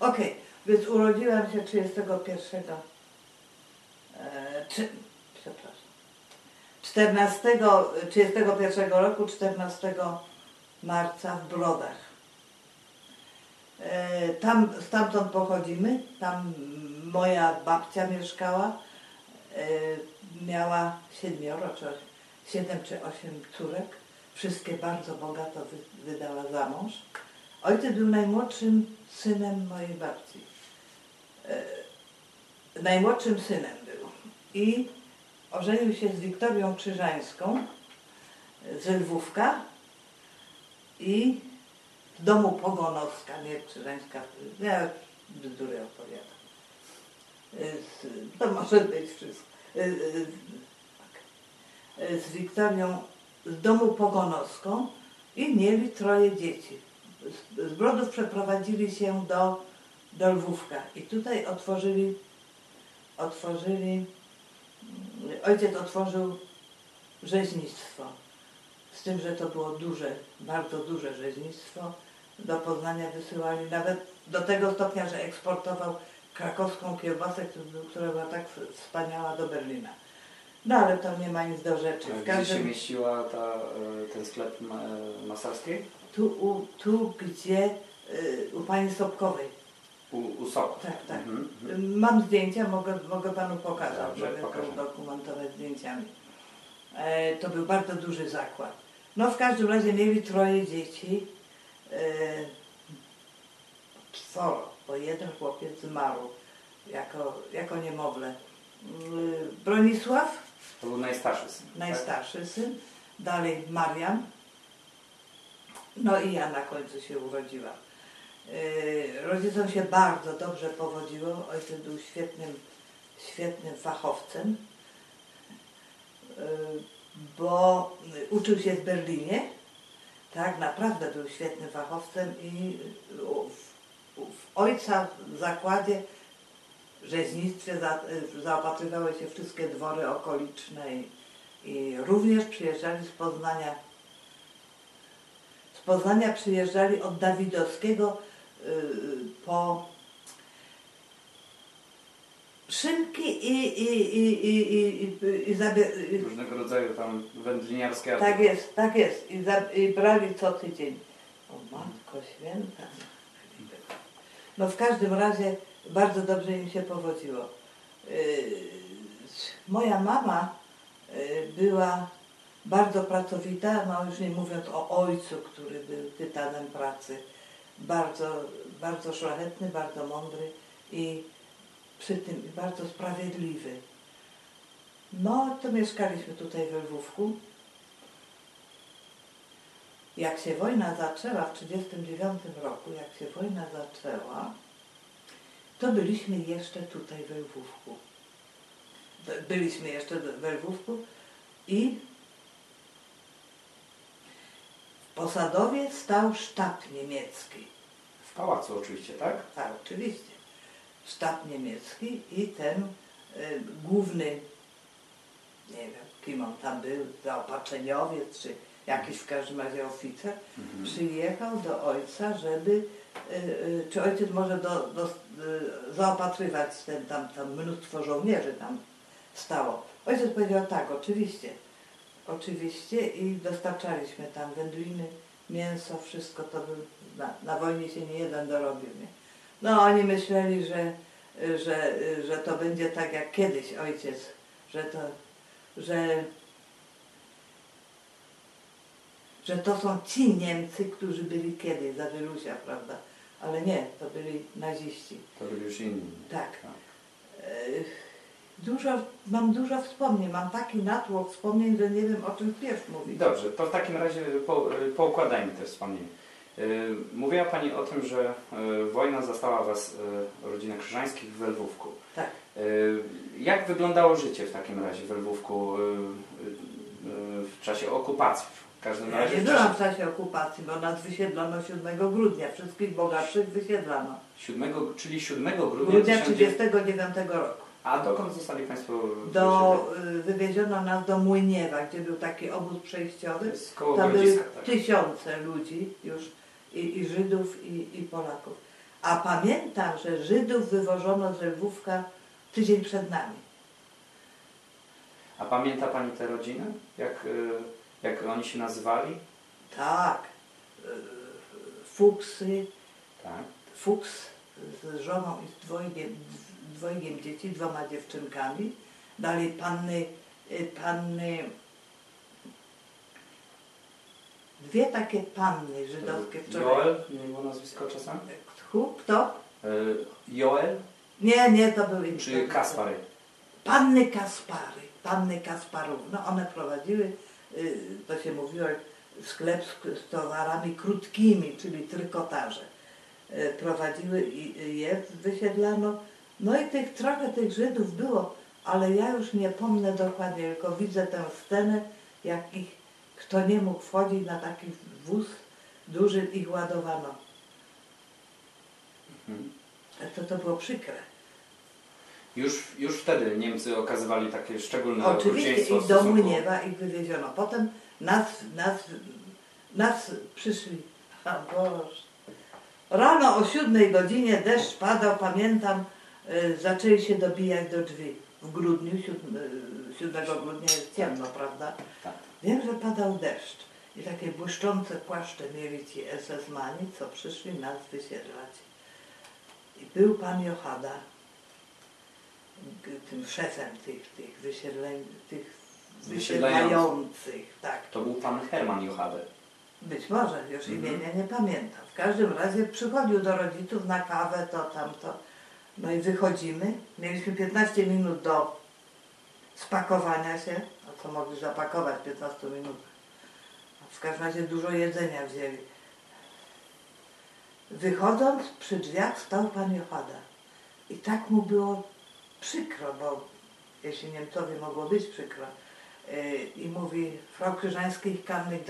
Okej, więc urodziłam się 31. E, przepraszam. 14, 31 roku, 14 marca w Brodach. E, tam, stamtąd pochodzimy, tam moja babcia mieszkała, e, miała siedmioro, czy siedem czy osiem córek, wszystkie bardzo bogato wy, wydała za mąż. Ojciec był najmłodszym synem mojej babci. E, najmłodszym synem był. I ożenił się z Wiktorią Krzyżańską z Lwówka i w domu Pogonowska, nie Krzyżańska, ja bzdury opowiadam. E, To może być wszystko. E, Z Wiktorią z domu Pogonowską i mieli troje dzieci. Z, Brodów przeprowadzili się do, do Lwówka i tutaj otworzyli, otworzyli, mm, ojciec otworzył rzeźnictwo. Z tym, że to było duże, bardzo duże rzeźnictwo. Do Poznania wysyłali nawet do tego stopnia, że eksportował krakowską kiełbasę, która- była tak wspaniała do Berlina. No ale to nie ma nic do rzeczy. W Gdzie się każdym, mieściła ta, e, ten sklep e, masarskiej? Tu, u, tu gdzie y, u pani Sobkowej. U, u Soków. Tak, tak. Mhm, mhm. Mam zdjęcia, mogę, mogę panu pokazać, Dobrze, mogę to pokażę. udokumentować zdjęciami. E, to był bardzo duży zakład. No w każdym razie mieli troje dzieci. E, czworo, bo jeden chłopiec zmarł jako, jako niemowlę. Mm, Bronisław, To był najstarszy syn. tak? najstarszy syn, dalej Marian, no i ja na końcu się urodziłam. Yy, Rodzicom się bardzo dobrze powodziło. Ojciec był świetnym, świetnym fachowcem, yy, bo uczył się w Berlinie. Tak, naprawdę był świetnym fachowcem i w, w ojca w zakładzie rzeźnictwie za, zaopatrywały się wszystkie dwory okoliczne i, i również przyjeżdżali z Poznania Poznania przyjeżdżali od Dawidowskiego y, po szynki i, i, i, i, i, i, i, zabie- i Różnego rodzaju tam wędliniarskie tak artykuły. jest, tak jest. I, za, I brali co tydzień. O matko święta. No w każdym razie bardzo dobrze im się powodziło. Yy, moja mama yy, była bardzo pracowita, no już nie mówiąc o ojcu, który był tytanem pracy. Bardzo, bardzo szlachetny, bardzo mądry i przy tym bardzo sprawiedliwy. No to mieszkaliśmy tutaj we Lwówku. Jak się wojna zaczęła w 1939 roku, jak się wojna zaczęła, to byliśmy jeszcze tutaj we Lwówku. Byliśmy jeszcze we Lwówku i w Posadowie stał sztab niemiecki. W pałacu oczywiście, tak? Tak, oczywiście. Sztab niemiecki i ten y, główny, nie wiem kim on tam był, zaopatrzeniowiec czy jakiś w każdym razie oficer, Mhm. przyjechał do ojca, żeby, y, y, czy ojciec może do, do, y, zaopatrywać ten tam, tam mnóstwo żołnierzy tam stało. Ojciec powiedział tak, oczywiście, oczywiście i dostarczaliśmy tam wędliny, mięso, wszystko to był, na, na wojnie się nie jeden dorobił, nie? No oni myśleli, że, że, że to będzie tak jak kiedyś ojciec, że to, że że to są ci Niemcy, którzy byli kiedyś za Wylusia, prawda? Ale nie, to byli naziści. To byli już inni. Tak. E, Dużo, mam dużo wspomnień, mam taki natłok wspomnień, że nie wiem o czym pierw mówić. Dobrze, to w takim razie po, poukładajmy te wspomnienia. Y, Mówiła Pani o tym, że y, wojna zastała Was, y, rodzinę Krzyżańskich w Lwówku. Tak. Jak wyglądało życie w takim razie w Lwówku w czasie okupacji? W każdym Ja razie nie w byłam w czasie okupacji, bo nas wysiedlono 7 grudnia, wszystkich bogatszych wysiedlano. 7, czyli 7 grudnia, Grudnia 1900 39 roku. A dokąd zostali Państwo Do, y, wywieziono nas do Młyniewa, gdzie był taki obóz przejściowy. Koło Tam były tak? tysiące ludzi już, i, i Żydów, i, i Polaków. A pamiętam, że Żydów wywożono z Lwówka tydzień przed nami. A pamięta Pani te rodziny? Jak, y, jak oni się nazywali? Tak. y, Fuksy, Tak. Fuks z żoną i z dwojgiem, z dwojgiem dzieci, dwoma dziewczynkami. Dalej panny, y, panny, dwie takie panny żydowskie wczoraj. Joel? Nie było nazwisko czasem? Kto? Y, Joel? Nie, nie, to były. Czy Kaspary? Panny Kaspary, panny Kasparów. No one prowadziły, y, to się mówiło, sklep z, z towarami krótkimi, czyli trykotarze. Y, Prowadziły i je wysiedlano. No i tych trochę tych Żydów było, ale ja już nie pomnę dokładnie, tylko widzę tę scenę, jak ich, kto nie mógł wchodzić na taki wóz duży, ich ładowano. Mhm. To, to było przykre. Już, już wtedy Niemcy okazywali takie szczególne Oczywiście i do Młyniewa ich wywieziono. Potem nas, nas, nas przyszli. A Boże. Rano o siódmej godzinie deszcz padał, pamiętam, zaczęli się dobijać do drzwi. W grudniu, 7, grudnia jest ciemno, prawda? Tak. Wiem, że padał deszcz i takie błyszczące płaszcze mieli ci SS-mani, co przyszli nas wysiedlać. I był pan Johada, tym szefem tych, tych, wysiedleń, tych Wysiedlających. tak. To był pan Herman Jochade. Być może, już Mhm. imienia nie pamiętam. W każdym razie przychodził do rodziców na kawę, to tamto. No i wychodzimy. Mieliśmy 15 minut do spakowania się. A co mogli zapakować w 15 minutach? A W każdym razie dużo jedzenia wzięli. Wychodząc przy drzwiach stał pan Johada. I tak mu było przykro, bo jeśli Niemcowi mogło być przykro, yy, i mówi, Frau Krzyżańska, ich kann nicht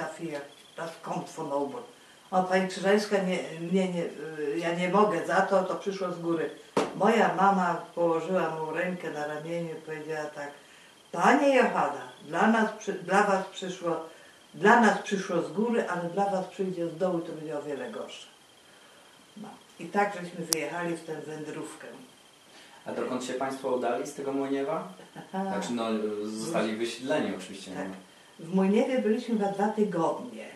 das kommt von oben. O, pani Krzyżańska, nie, nie, nie, yy, ja nie mogę za to, to przyszło z góry. Moja mama położyła mu rękę na ramieniu i powiedziała tak, Panie Johada, dla, nas, dla was przyszło, dla nas przyszło z góry, ale dla was przyjdzie z dołu, to będzie o wiele gorsze. No. I tak żeśmy wyjechali w tę wędrówkę. A dokąd się Państwo udali z tego Młyniewa? Aha. Znaczy no, zostali wysiedleni oczywiście. Tak. no. W Młyniewie byliśmy chyba dwa tygodnie.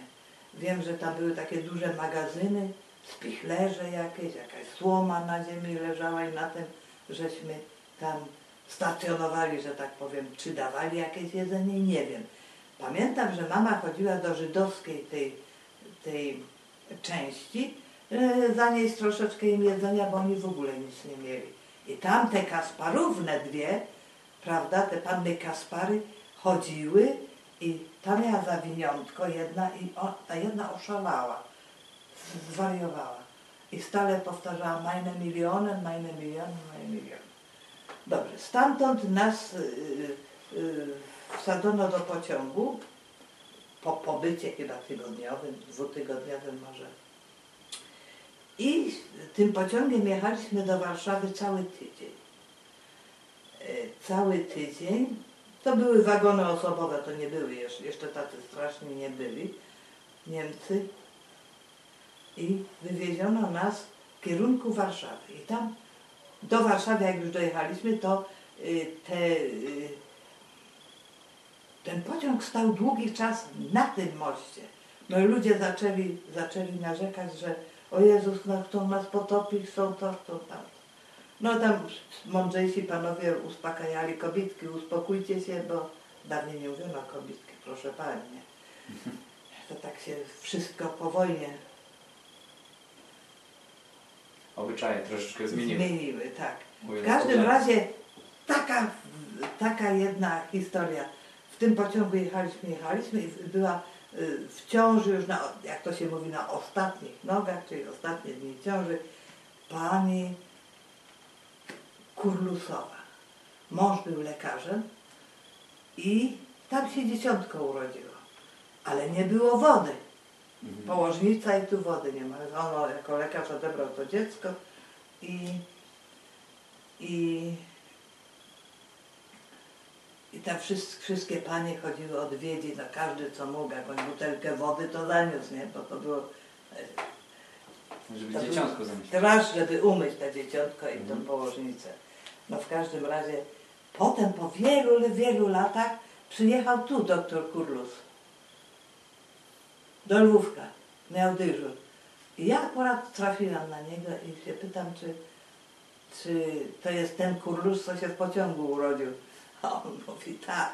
Wiem, że tam były takie duże magazyny, spichlerze jakieś, jakaś słoma na ziemi leżała i na tym żeśmy tam stacjonowali, że tak powiem, czy dawali jakieś jedzenie, nie wiem. Pamiętam, że mama chodziła do żydowskiej tej, tej części, e, zanieść troszeczkę im jedzenia, bo oni w ogóle nic nie mieli. I tam te Kasparówne dwie, prawda, te panny Kaspary chodziły i ta miała zawiniątko jedna i o, ta jedna oszalała, zwariowała. I stale powtarzała meine milionen, meine milionen, meine milionen. Dobrze, stamtąd nas y, y, wsadzono do pociągu po pobycie chyba tygodniowym, dwutygodniowym może. I tym pociągiem jechaliśmy do Warszawy cały tydzień. E, Cały tydzień. To były wagony osobowe, to nie były jeszcze, jeszcze tacy straszni nie byli. Niemcy. I wywieziono nas w kierunku Warszawy. I tam do Warszawy, jak już dojechaliśmy, to y, te, y, ten pociąg stał długi czas na tym moście. No i ludzie zaczęli, zaczęli narzekać, że o Jezus, no chcą nas potopić, chcą to, chcą tamto. No tam mądrzejsi panowie uspokajali kobietki, uspokójcie się, bo dawniej nie mówiono kobietki, proszę Pani. To tak się wszystko po wojnie Obyczaje troszeczkę zmieniły. zmieniły tak. W każdym razie taka, taka jedna historia. W tym pociągu jechaliśmy, jechaliśmy i była y, w ciąży już, na, jak to się mówi, na ostatnich nogach, czyli ostatnie dni ciąży, pani Kurlusowa. Mąż był lekarzem i tam się dzieciątko urodziło, ale nie było wody. Mhm. Położnica i tu wody nie ma. On jako lekarz odebrał to dziecko i, i, i tam wszystkie, wszystkie panie chodziły odwiedzić, no każdy co mógł, jakąś butelkę wody to zaniósł, nie? Bo to było... Żeby To był dzieciątko zamieścić. Żeby umyć to dzieciątko i tą Mhm. położnicę. No w każdym razie, potem po wielu, wielu latach przyjechał tu doktor Kurlus. Do Lwówka. Miał dyżur. I ja akurat trafiłam na niego i się pytam, czy, czy to jest ten Kurlus, co się w pociągu urodził. A on mówi tak.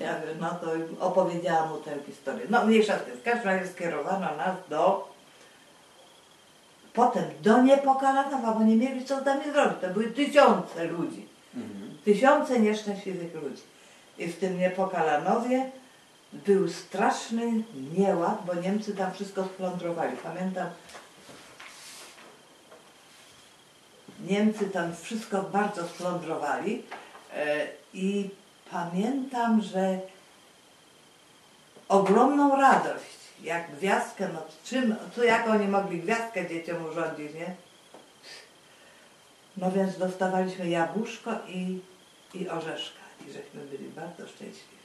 Ja mówię, no to opowiedziałam mu tę historię. No mniejsza z tym. W każdym razie skierowano nas do Potem do Niepokalanowa, bo nie mieli co z nami zrobić. To były tysiące ludzi. Mhm. Tysiące nieszczęśliwych ludzi. I w tym Niepokalanowie był straszny nieład, bo Niemcy tam wszystko splądrowali. Pamiętam, Niemcy tam wszystko bardzo splądrowali e, i pamiętam, że ogromną radość, jak gwiazdkę, no czym, co jak oni mogli gwiazdkę dzieciom urządzić, nie? No więc dostawaliśmy jabłuszko i, i orzeszka i żeśmy byli bardzo szczęśliwi.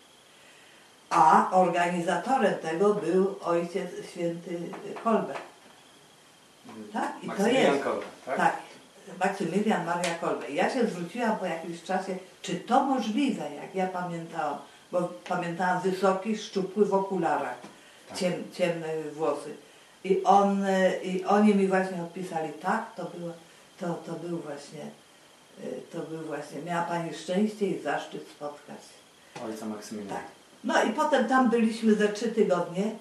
A organizatorem tego był ojciec święty Kolbe. Tak, i to Maksymilian jest. Kolbe, tak? Tak, Maksymilian Maria Kolbe. Ja się zwróciłam po jakimś czasie, czy to możliwe, jak ja pamiętałam, bo pamiętałam wysoki, szczupły w okularach, Tak. ciem, ciemne włosy. I, on, I oni mi właśnie odpisali, tak, to było, to, to był właśnie, e, to był właśnie, miała Pani szczęście i zaszczyt spotkać. Ojca Maksymiliana. Tak. No i potem tam byliśmy ze trzy tygodnie.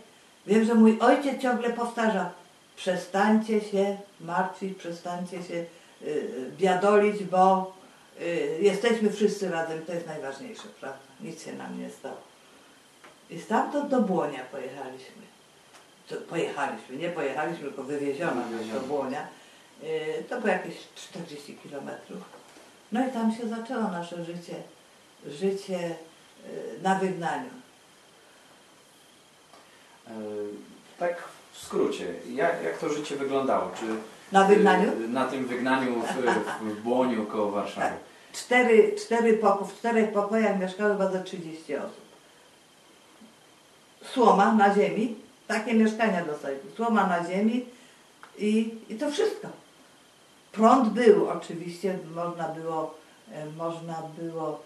Wiem, że mój ojciec ciągle powtarza, przestańcie się martwić, przestańcie się y, y, biadolić, bo y, jesteśmy wszyscy razem, to jest najważniejsze, prawda? Nic się nam nie stało. I stamtąd do Błonia pojechaliśmy. To pojechaliśmy, nie pojechaliśmy, tylko wywieziono nas do. Błonia. Y, to było jakieś 40 kilometrów. No i tam się zaczęło nasze życie, życie na wygnaniu. E, Tak w skrócie, jak, jak to życie wyglądało? Czy Na wygnaniu? e, Na tym wygnaniu w, w Błoniu koło Warszawy. Tak. Cztery, cztery poko w czterech pokojach mieszkało chyba za 30 osób. Słoma na ziemi, takie mieszkania dostaliśmy. Słoma na ziemi i, i to wszystko. Prąd był oczywiście, można było, e, można było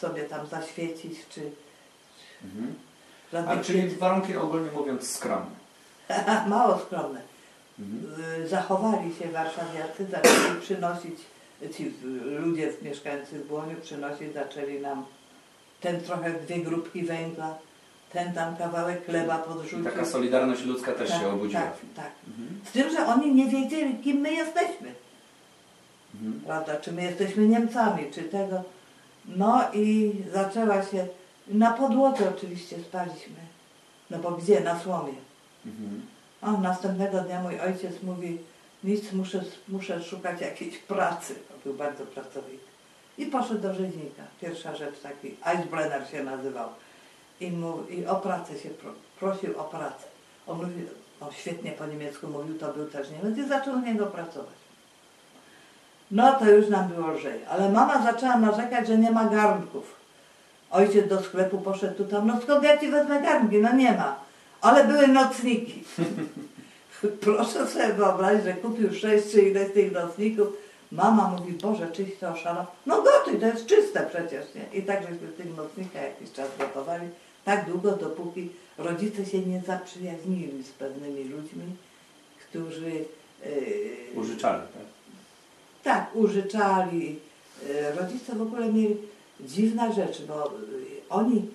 sobie tam zaświecić, czy Mhm. A czyli warunki ogólnie mówiąc skromne. mało skromne. Mhm. Y, zachowali się warszawiacy, zaczęli przynosić, ci y, ludzie mieszkający w Błoniu przynosić, zaczęli nam ten trochę dwie grupki węgla, ten tam kawałek chleba podrzucił. taka solidarność ludzka też Tak, się obudziła. Tak, tak. Mhm. Z tym, że oni nie wiedzieli, kim my jesteśmy, Mhm. prawda, czy my jesteśmy Niemcami, czy tego. No i zaczęła się, na podłodze oczywiście spaliśmy, no bo gdzie, na słomie. Mhm. A następnego dnia mój ojciec mówi, nic, muszę, muszę szukać jakiejś pracy. Był bardzo pracowity. I poszedł do rzeźnika. Pierwsza rzecz, taki Eisbrenner się nazywał. I, mu, i o pracę się pro, prosił o pracę. On mówił, on świetnie po niemiecku mówił, to był też Niemiec i zaczął u niego pracować. No to już nam było lżej. Ale mama zaczęła narzekać, że nie ma garnków. Ojciec do sklepu poszedł tu tam, no skąd ja ci wezmę garnki? No nie ma. Ale były nocniki. Proszę sobie wyobrazić, że kupił sześć czy ileś tych nocników. Mama mówi, Boże, czyś to oszalał. No gotuj, to jest czyste przecież, nie? I tak żeśmy tych nocnikach jakiś czas gotowali. Tak długo, dopóki rodzice się nie zaprzyjaźnili z pewnymi ludźmi, którzy yy, Użyczali, tak? Tak, użyczali. Y, Rodzice w ogóle mieli dziwna rzecz, bo y, oni,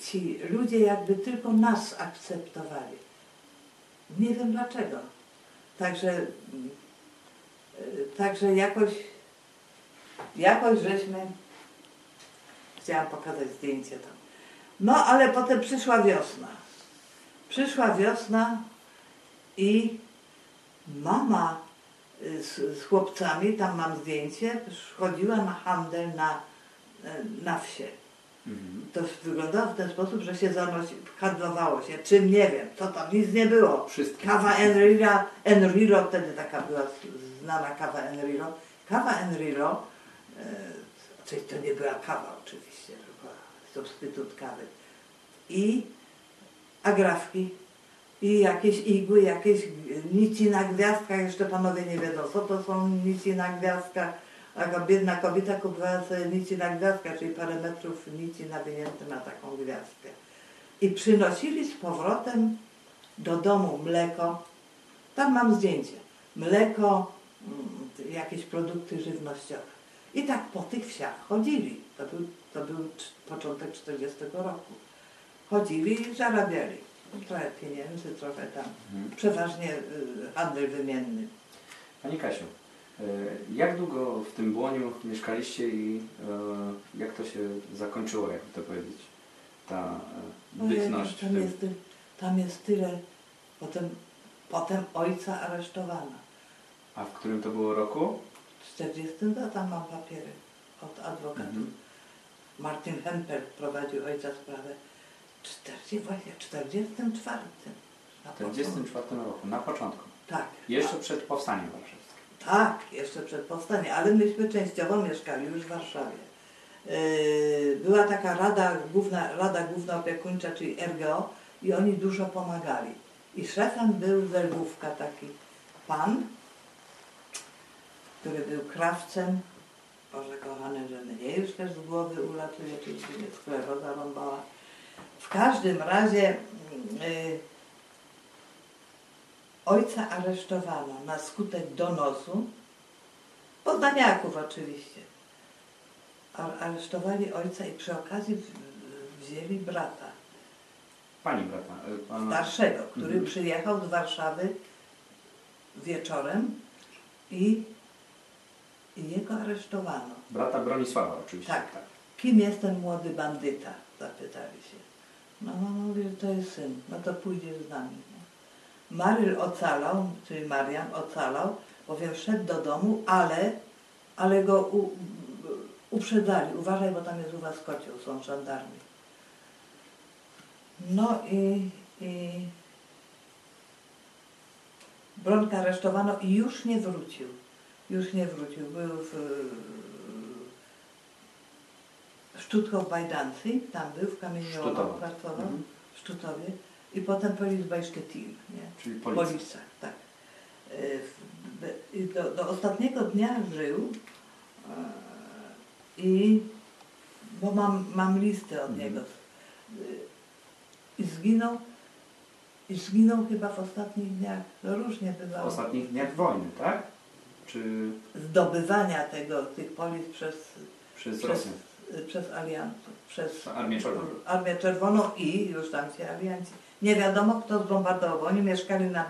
ci ludzie jakby tylko nas akceptowali. Nie wiem dlaczego. Także, y, także jakoś, jakoś żeśmy, chciałam pokazać zdjęcie tam. No ale potem przyszła wiosna. Przyszła wiosna i mama z, z chłopcami, tam mam zdjęcie, chodziła na handel na, y, na wsie. Mhm. To wyglądało w ten sposób, że się zanosi, handlowało się, czym nie wiem, co tam, nic nie było. Wszystkie. Kawa Enriro, Enriro, wtedy taka była znana kawa Enriro. Kawa Enriro, e, czyli to nie była kawa oczywiście, tylko substytut kawy. I agrafki, i jakieś igły, jakieś nici na gwiazdkach, jeszcze panowie nie wiedzą, co to są nici na gwiazdkach. A biedna kobieta kupowała sobie nici na gwiazdkach, czyli parę metrów nici nawinięte na taką gwiazdkę. I przynosili z powrotem do domu mleko, tam mam zdjęcie, mleko, mm, jakieś produkty żywnościowe. I tak po tych wsiach chodzili. To był, to był cz- początek 40 roku. Chodzili i zarabiali. Trochę pieniędzy, trochę tam. Mhm. Przeważnie y, handel wymienny. Pani Kasiu, e, jak długo w tym błoniu mieszkaliście i e, jak to się zakończyło, jakby to powiedzieć, ta bytność tam, jest, tam jest tyle. Potem, potem ojca aresztowano. A w którym to było roku? W 40 to tam mam papiery od adwokatów. Mhm. Martin Hempel prowadził ojca sprawę. 40, właśnie w 44. Na W początku. 1944 roku, na początku. Tak. Jeszcze przed powstaniem warszawskim. Tak, jeszcze przed powstaniem, ale myśmy częściowo mieszkali już w Warszawie. Yy, Była taka rada główna, rada główna opiekuńcza, czyli RGO i oni dużo pomagali. I szefem był ze Lwówka taki pan, który był krawcem. Boże kochany, że mnie już też z głowy ulatuje, czyli mnie skleroza rąbała. W każdym razie yy, ojca aresztowano na skutek donosu, poznaniaków oczywiście. Aresztowali ojca i przy okazji wzięli brata Pani brata, e, pana... starszego, który Mhm. przyjechał z Warszawy wieczorem i, i jego aresztowano. Brata Bronisława oczywiście. Tak. Kim jest ten młody bandyta? Zapytali się. No, no mówi, że to jest syn. No to pójdziesz z nami. Maryl ocalał, czyli Marian ocalał, bowiem wszedł do domu, ale, ale go u, uprzedzali. Uważaj, bo tam jest u was kocioł, są żandarmi. No i, i Bronka aresztowano i już nie wrócił. Już nie wrócił. Był w, w Stuttgart-Bajdancy, tam był, w Sztutowa. pracował, Mhm. w Sztutowie. I potem Polis Bajszketil, nie? Czyli W. Policach, tak. W- be- I do, do ostatniego dnia żył e, i bo mam, mam listę od Mhm. niego. Y, I zginął i zginął chyba w ostatnich dniach. No różnie W bywało. ostatnich dniach wojny, tak? Czy Zdobywania tego, tych polis przez, przez przez, Rosję? Przez aliantów, przez Armię Czerwoną. Armię Czerwoną i już tam się alianci. Nie wiadomo kto zbombardował, bo oni mieszkali na,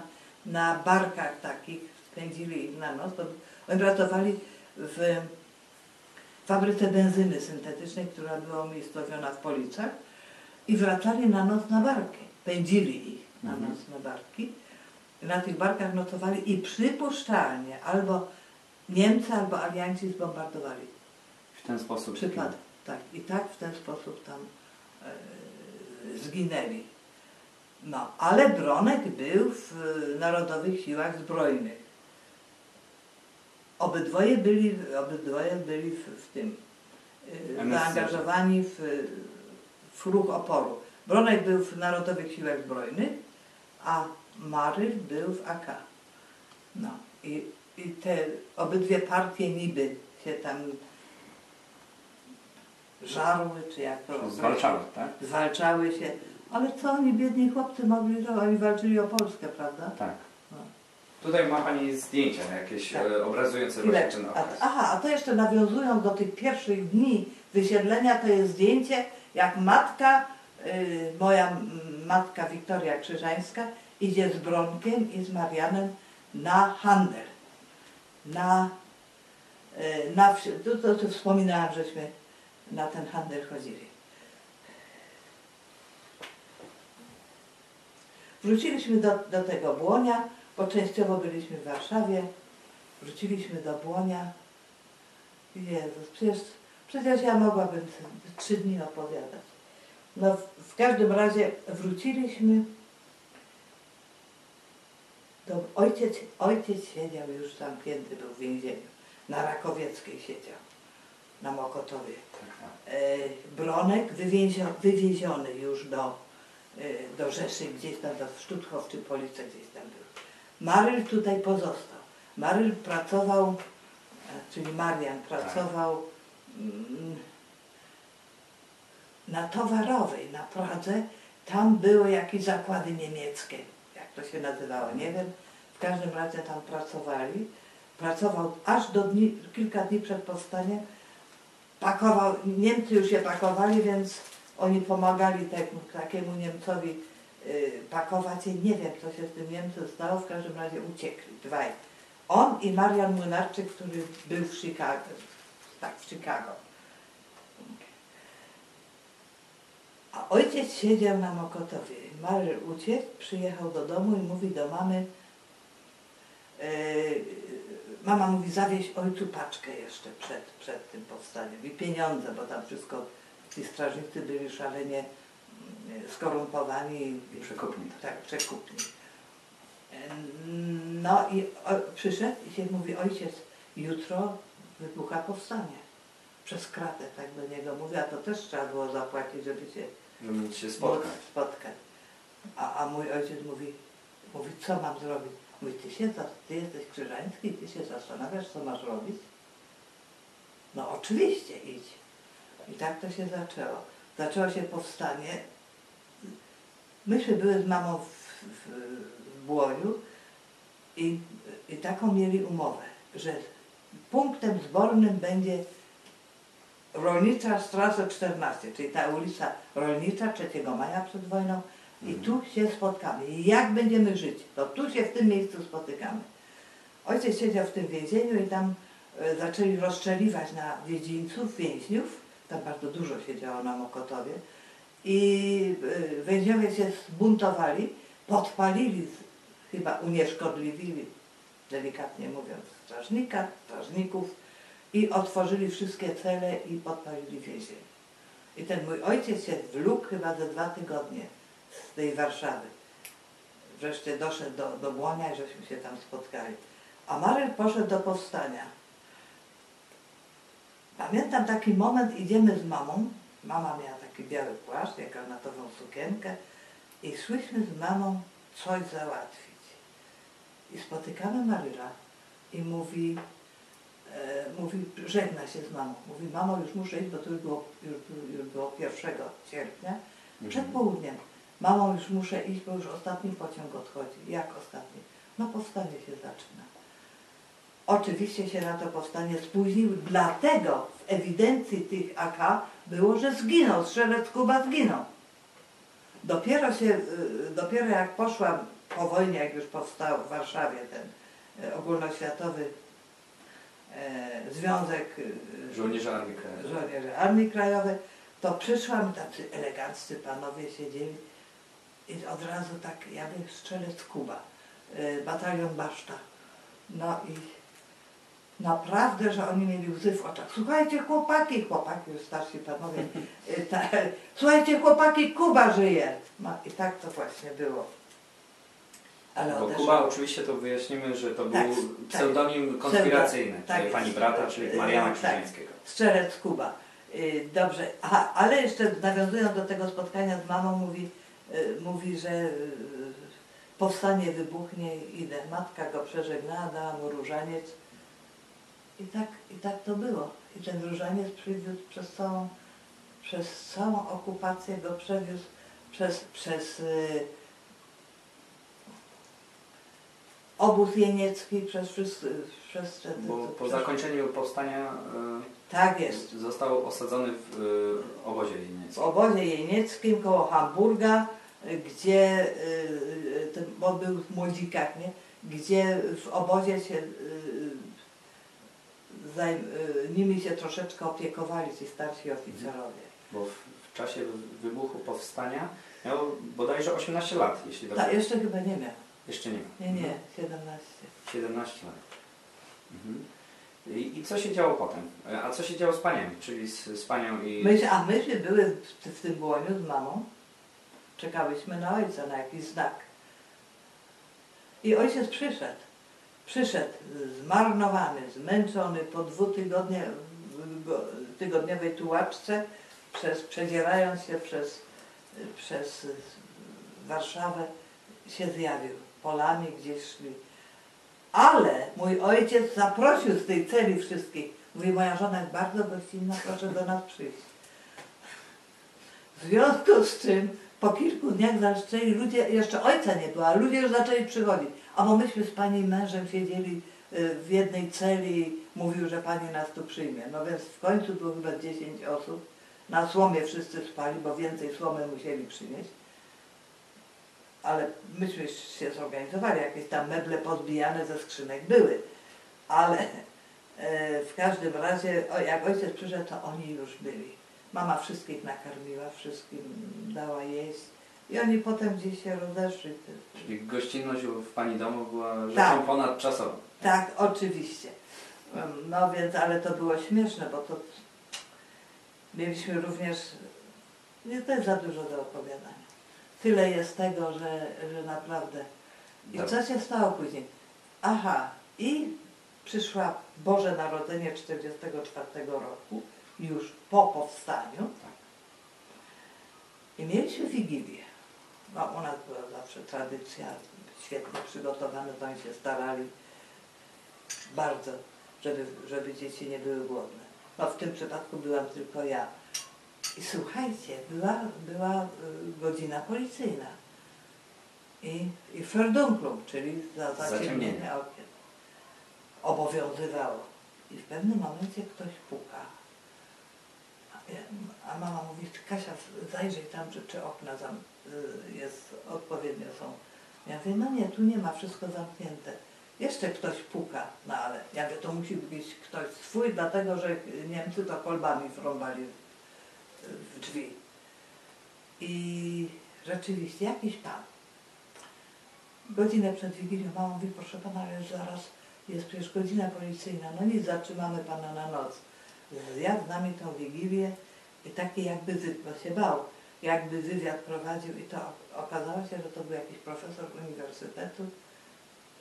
na barkach takich, spędzili ich na noc. Oni pracowali w fabryce benzyny syntetycznej, która była umiejscowiona w Policach i wracali na noc na barkę. Pędzili ich na Mhm. noc na barki. Na tych barkach nocowali i przypuszczalnie albo Niemcy, albo alianci zbombardowali. W ten sposób. Przypadek, tak. I tak w ten sposób tam e, zginęli. No, ale Bronek był w e, Narodowych Siłach Zbrojnych. Obydwoje byli, obydwoje byli w, w tym e, zaangażowani w, w ruch oporu. Bronek był w Narodowych Siłach Zbrojnych, a Maryl był w AK. No i, i te obydwie partie niby się tam żarły, czy jak to Zwalczały, tak? zwalczały się. Ale co oni, biedni chłopcy, mogli zrobić? Oni walczyli o Polskę, prawda? Tak. No. Tutaj ma Pani zdjęcia jakieś Tak. e, obrazujące właśnie Chwileczkę. ten okres. aha, a to jeszcze nawiązując do tych pierwszych dni wysiedlenia, to jest zdjęcie, jak matka, y, moja matka Wiktoria Krzyżańska idzie z Bronkiem i z Marianem na handel. Na, y, na wsi- to, to, to wspominałam, żeśmy na ten handel chodzili. Wróciliśmy do, do tego Błonia, bo częściowo byliśmy w Warszawie. Wróciliśmy do Błonia. Jezus, przecież, przecież ja mogłabym trzy dni opowiadać. No w, w każdym razie wróciliśmy. Do, ojciec, ojciec siedział już zamknięty, był w więzieniu. Na Rakowieckiej siedział, na Mokotowie. Tak, tak. E, Bronek wywiezio, wywieziony już do, y, do Rzeszy, gdzieś tam do Stutthof czy Police gdzieś tam był. Maryl tutaj pozostał. Maryl pracował, e, czyli Marian pracował mm, na towarowej na Pradze. Tam były jakieś zakłady niemieckie, jak to się nazywało, nie wiem. W każdym razie tam pracowali. Pracował aż do dni, kilka dni przed powstaniem. Pakował, Niemcy już się pakowali, więc oni pomagali temu, takiemu Niemcowi y, pakować i nie wiem, co się z tym Niemcem stało, w każdym razie uciekli, dwaj. On i Marian Młynarczyk, który był w Chicago, tak, w Chicago. A ojciec siedział na Mokotowie. Maryl uciekł, przyjechał do domu i mówi do mamy, e, mama mówi, zawieź ojcu paczkę jeszcze przed, przed tym powstaniem i pieniądze, bo tam wszystko, ci strażnicy byli szalenie mm, skorumpowani. I przekupni. Tak, przekupni. E, No i o, przyszedł i się mówi, ojciec, jutro wybucha powstanie. Przez kratę, tak do niego mówi, a to też trzeba było zapłacić, żeby się Żeby móc się spotkać. spotkać. A, a mój ojciec mówi, mówi, co mam zrobić? Mówi, ty się, ty jesteś krzyżański, ty się zastanawiasz, co masz robić? No oczywiście, idź. I tak to się zaczęło. Zaczęło się powstanie. Myśmy były z mamą w, w, w Błoniu i, i taką mieli umowę, że punktem zbornym będzie Rolnicza Strasse 14, czyli ta ulica Rolnicza 3 maja przed wojną i tu się spotkamy. I jak będziemy żyć, to tu się w tym miejscu spotykamy. Ojciec siedział w tym więzieniu i tam e, zaczęli rozstrzeliwać na dziedzińców, więźniów. Tam bardzo dużo siedziało na Mokotowie. I e, więźniowie się zbuntowali, podpalili, chyba unieszkodliwili, delikatnie mówiąc, strażnika, strażników i otworzyli wszystkie cele i podpalili więzienie. I ten mój ojciec się wlókł chyba ze dwa tygodnie z tej Warszawy. Wreszcie doszedł do, do Błonia i żeśmy się tam spotkali. A Maryl poszedł do powstania. Pamiętam taki moment, idziemy z mamą. Mama miała taki biały płaszcz, jak granatową sukienkę i szłyśmy z mamą coś załatwić. I spotykamy Maryla i mówi, e, mówi, żegna się z mamą. Mówi, mamo, już muszę iść, bo to już było, już, już było 1 sierpnia, przed południem. Mamo, już muszę iść, bo już ostatni pociąg odchodzi. Jak ostatni? No powstanie się zaczyna. Oczywiście się na to powstanie spóźnił, dlatego w ewidencji tych AK było, że zginął, strzelec Kuba zginął. Dopiero się, y, dopiero jak poszłam po wojnie, jak już powstał w Warszawie ten y, ogólnoświatowy e, związek y, Żołnierze Armii Krajowej. żołnierzy Armii Krajowej, to przyszłam, tacy eleganccy panowie siedzieli i od razu tak, jakby strzelec Kuba, y, batalion Baszta. No i naprawdę, że oni mieli łzy w oczach. Słuchajcie chłopaki, chłopaki, już starsi panowie, y, ta, słuchajcie chłopaki, Kuba żyje. No i tak to właśnie było. Ale Bo odeszło- Kuba oczywiście to wyjaśnimy, że to Tak, był tak. pseudonim konspiracyjny tak pani brata, czyli Y, Mariana tak. Krzyżańskiego. Strzelec Kuba. Y, Dobrze, Aha, ale jeszcze nawiązując do tego spotkania z mamą, mówi, mówi że y, powstanie wybuchnie, idę. Matka go przeżegnała, dała mu różaniec. I tak, I tak to było. I ten różaniec przywiózł przez całą, przez całą okupację, go przewiózł przez, przez y, obóz jeniecki, przez wszyscy, przez te, Bo po przez- zakończeniu powstania Tak y, jest. został osadzony w y, obozie w niemieckim. obozie jenieckim koło Hamburga, y, gdzie y, y, ten, on był w Młodzikach, nie? gdzie w obozie się y, zajm, y, nimi się troszeczkę opiekowali ci starsi oficerowie. Bo w, w czasie wybuchu powstania miał bodajże 18 lat, jeśli dobrze. Tak, jeszcze chyba nie miał. Jeszcze nie ma. Nie, nie, Mhm. 17. 17 lat. Mhm. I, I co się działo potem? A co się działo z paniami, czyli z, z panią i... My, a myśmy były w, w tym błoniu z mamą. Czekałyśmy na ojca, na jakiś znak. I ojciec przyszedł. Przyszedł zmarnowany, zmęczony po dwutygodnie, go- tygodniowej tułaczce, przez, przedzierając się przez, przez Warszawę się zjawił. Polami gdzieś szli. Ale mój ojciec zaprosił z tej celi wszystkich. Mówi, moja żona jest bardzo gościnna, proszę do nas przyjść. W związku z czym po kilku dniach zaczęli ludzie, jeszcze ojca nie było, ale ludzie już zaczęli przychodzić. A bo myśmy z pani mężem siedzieli y, w jednej celi mówił, że pani nas tu przyjmie. No więc w końcu było chyba 10 osób. Na słomie wszyscy spali, bo więcej słomy musieli przynieść. Ale myśmy się zorganizowali, jakieś tam meble pozbijane ze skrzynek były. Ale e, w każdym razie, jak ojciec przyszedł, to oni już byli. Mama wszystkich nakarmiła, wszystkim dała jeść. I oni potem gdzieś się rozeszli. Czyli gościnność w Pani domu była rzeczą Tak. ponadczasową. Tak, oczywiście. No więc, ale to było śmieszne, bo to mieliśmy również, nie to jest za dużo do opowiadania. Tyle jest tego, że, że naprawdę. I Dobra. co się stało później? Aha, i przyszła Boże Narodzenie 44 roku, już po powstaniu. I mieliśmy Wigilię. No, u nas była zawsze tradycja, świetnie przygotowane, to oni się starali bardzo, żeby, żeby dzieci nie były głodne. No w tym przypadku byłam tylko ja. I słuchajcie, była, była y, godzina policyjna. I, i Verdunklung, czyli za zaciemnienie okien. Obowiązywało. I w pewnym momencie ktoś puka. A, mama mówi, Kasia, zajrzyj tam, czy, czy okna tam y, jest, odpowiednio są. Ja mówię, no nie, tu nie ma, wszystko zamknięte. Jeszcze ktoś puka, no ale ja mówię, to musi być ktoś swój, dlatego że Niemcy to kolbami wrąbali w drzwi. I rzeczywiście jakiś pan. Godzinę przed Wigilią mama mówi, proszę pana, ale zaraz jest przecież godzina policyjna, no nic, zatrzymamy pana na noc. Zjadł z nami tą Wigilię i taki jakby bo się bał, jakby wywiad prowadził i to okazało się, że to był jakiś profesor uniwersytetu.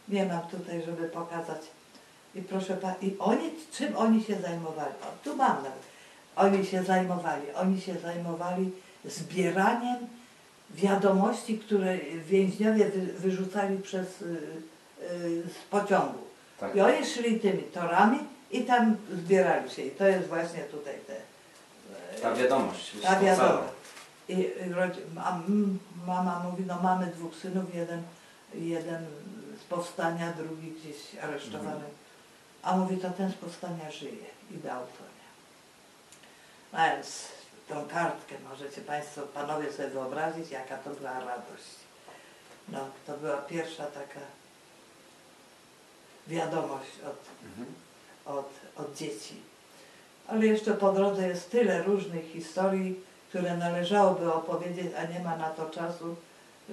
Nie mam tutaj, żeby pokazać. I proszę pana, i oni, czym oni się zajmowali? O, tu mam nawet. Oni się zajmowali, oni się zajmowali zbieraniem wiadomości, które więźniowie wy, wyrzucali przez, y, y, z pociągu. Tak. I oni szli tymi torami i tam zbierali się. I to jest właśnie tutaj te... e, Ta wiadomość. ta wiadomość. I, a mama mówi, no mamy dwóch synów, jeden, jeden z powstania, drugi gdzieś aresztowany. Mhm. A mówi, to ten z powstania żyje i dał to, nie? No więc tą kartkę możecie Państwo, Panowie sobie wyobrazić, jaka to była radość. No, to była pierwsza taka wiadomość od Mhm. Od, od dzieci. Ale jeszcze po drodze jest tyle różnych historii, które należałoby opowiedzieć, a nie ma na to czasu,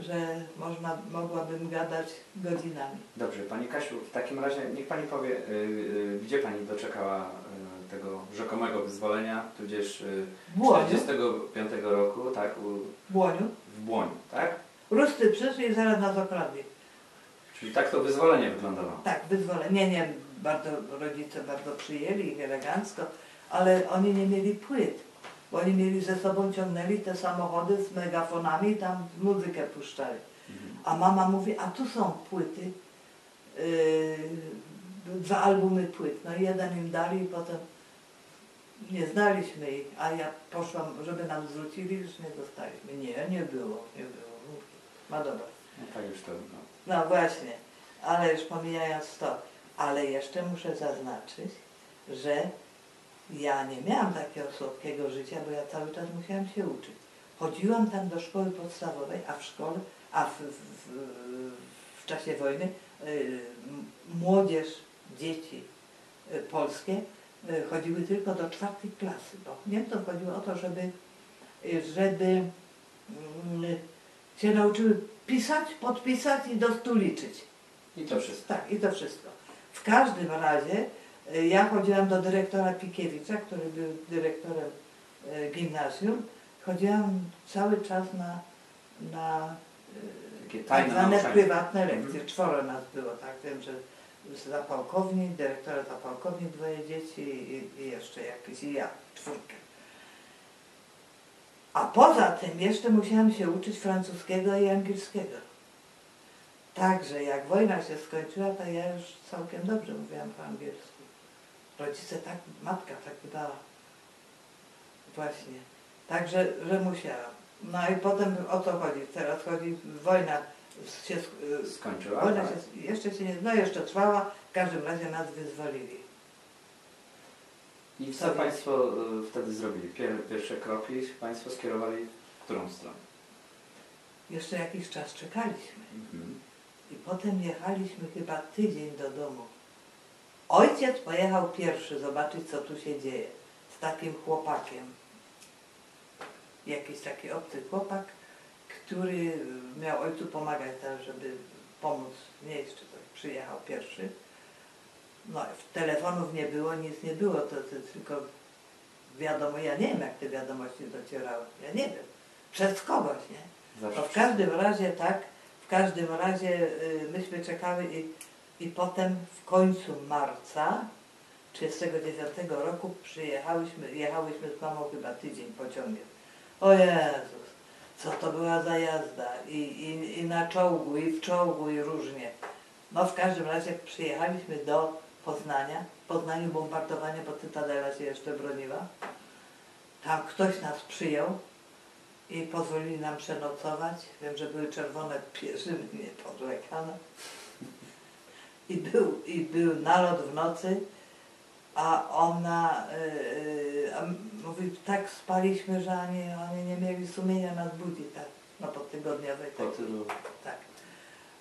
że można, mogłabym gadać godzinami. Dobrze, Pani Kasiu, w takim razie niech Pani powie, y, y, gdzie Pani doczekała y, tego rzekomego wyzwolenia, tudzież y, Błoniu, 45 roku, tak, u, w Błoniu. w Błoniu, tak? Rusty przyszli i zaraz nas okradli. Czyli tak to wyzwolenie wyglądało. Tak, wyzwolenie. Nie, nie, bardzo, rodzice bardzo przyjęli ich elegancko, ale oni nie mieli płyt, bo oni mieli ze sobą, ciągnęli te samochody z megafonami i tam muzykę puszczali. A mama mówi, a tu są płyty, yy, dwa albumy płyt. No i jeden im dali i potem nie znaliśmy ich, a ja poszłam, żeby nam zwrócili, już nie dostaliśmy. Nie, nie było, nie było. No dobra. No tak już to wygląda. No właśnie, ale już pomijając to, ale jeszcze muszę zaznaczyć, że ja nie miałam takiego słodkiego życia, bo ja cały czas musiałam się uczyć. Chodziłam tam do szkoły podstawowej, a w szkole, a w, w, w, czasie wojny y, młodzież, dzieci y, polskie y, chodziły tylko do czwartej klasy, bo Niemcom chodziło o to, żeby, y, żeby mm, się nauczyły pisać, podpisać i do stu liczyć. I to wszystko. Tak, i to wszystko. W każdym razie y, ja chodziłam do dyrektora Pikiewicza, który był dyrektorem y, gimnazjum. Chodziłam cały czas na, na y, Takie tak zwane nauczanie. prywatne lekcje. Mhm. Czworo nas było, tak wiem, że zapałkownik, dyrektora zapałkownik, dwoje dzieci i, i jeszcze jakieś, i ja, czwórkę. A poza tym jeszcze musiałam się uczyć francuskiego i angielskiego. Także jak wojna się skończyła, to ja już całkiem dobrze mówiłam po angielsku. Rodzice tak, matka tak dbała. Właśnie. Także, że musiałam. No i potem o co chodzi? Teraz chodzi, wojna się, sk- Skończyła? wojna tak? się jeszcze się nie, no jeszcze trwała, w każdym razie nas wyzwolili. I co Państwo y, wtedy zrobili? Pier, pierwsze kroki Państwo skierowali w którą stronę? Jeszcze jakiś czas czekaliśmy. Mhm. I potem jechaliśmy chyba tydzień do domu. Ojciec pojechał pierwszy zobaczyć, co tu się dzieje. Z takim chłopakiem. Jakiś taki obcy chłopak, który miał ojcu pomagać tam, żeby pomóc coś. Przyjechał pierwszy. No, telefonów nie było, nic nie było, to, to tylko wiadomo, ja nie wiem, jak te wiadomości docierały. Ja nie wiem. Przez kogoś, nie? Zawsze To w każdym razie tak, w każdym razie y, myśmy czekały i, i potem w końcu marca 1939 roku przyjechałyśmy, jechałyśmy z mamą chyba tydzień pociągiem. O Jezus, co to była za jazda i, i, i na czołgu, i w czołgu, i różnie. No w każdym razie przyjechaliśmy do Poznania. W Poznaniu bombardowanie, bo Cytadela się jeszcze broniła. Tam ktoś nas przyjął i pozwolili nam przenocować. Wiem, że były czerwone pierzyny, nie podlekane. I był, I był nalot w nocy, a ona yy, a mówi, tak spaliśmy, że oni, nie mieli sumienia nas budzić, tak, no po tygodniowej. Tylu Tak.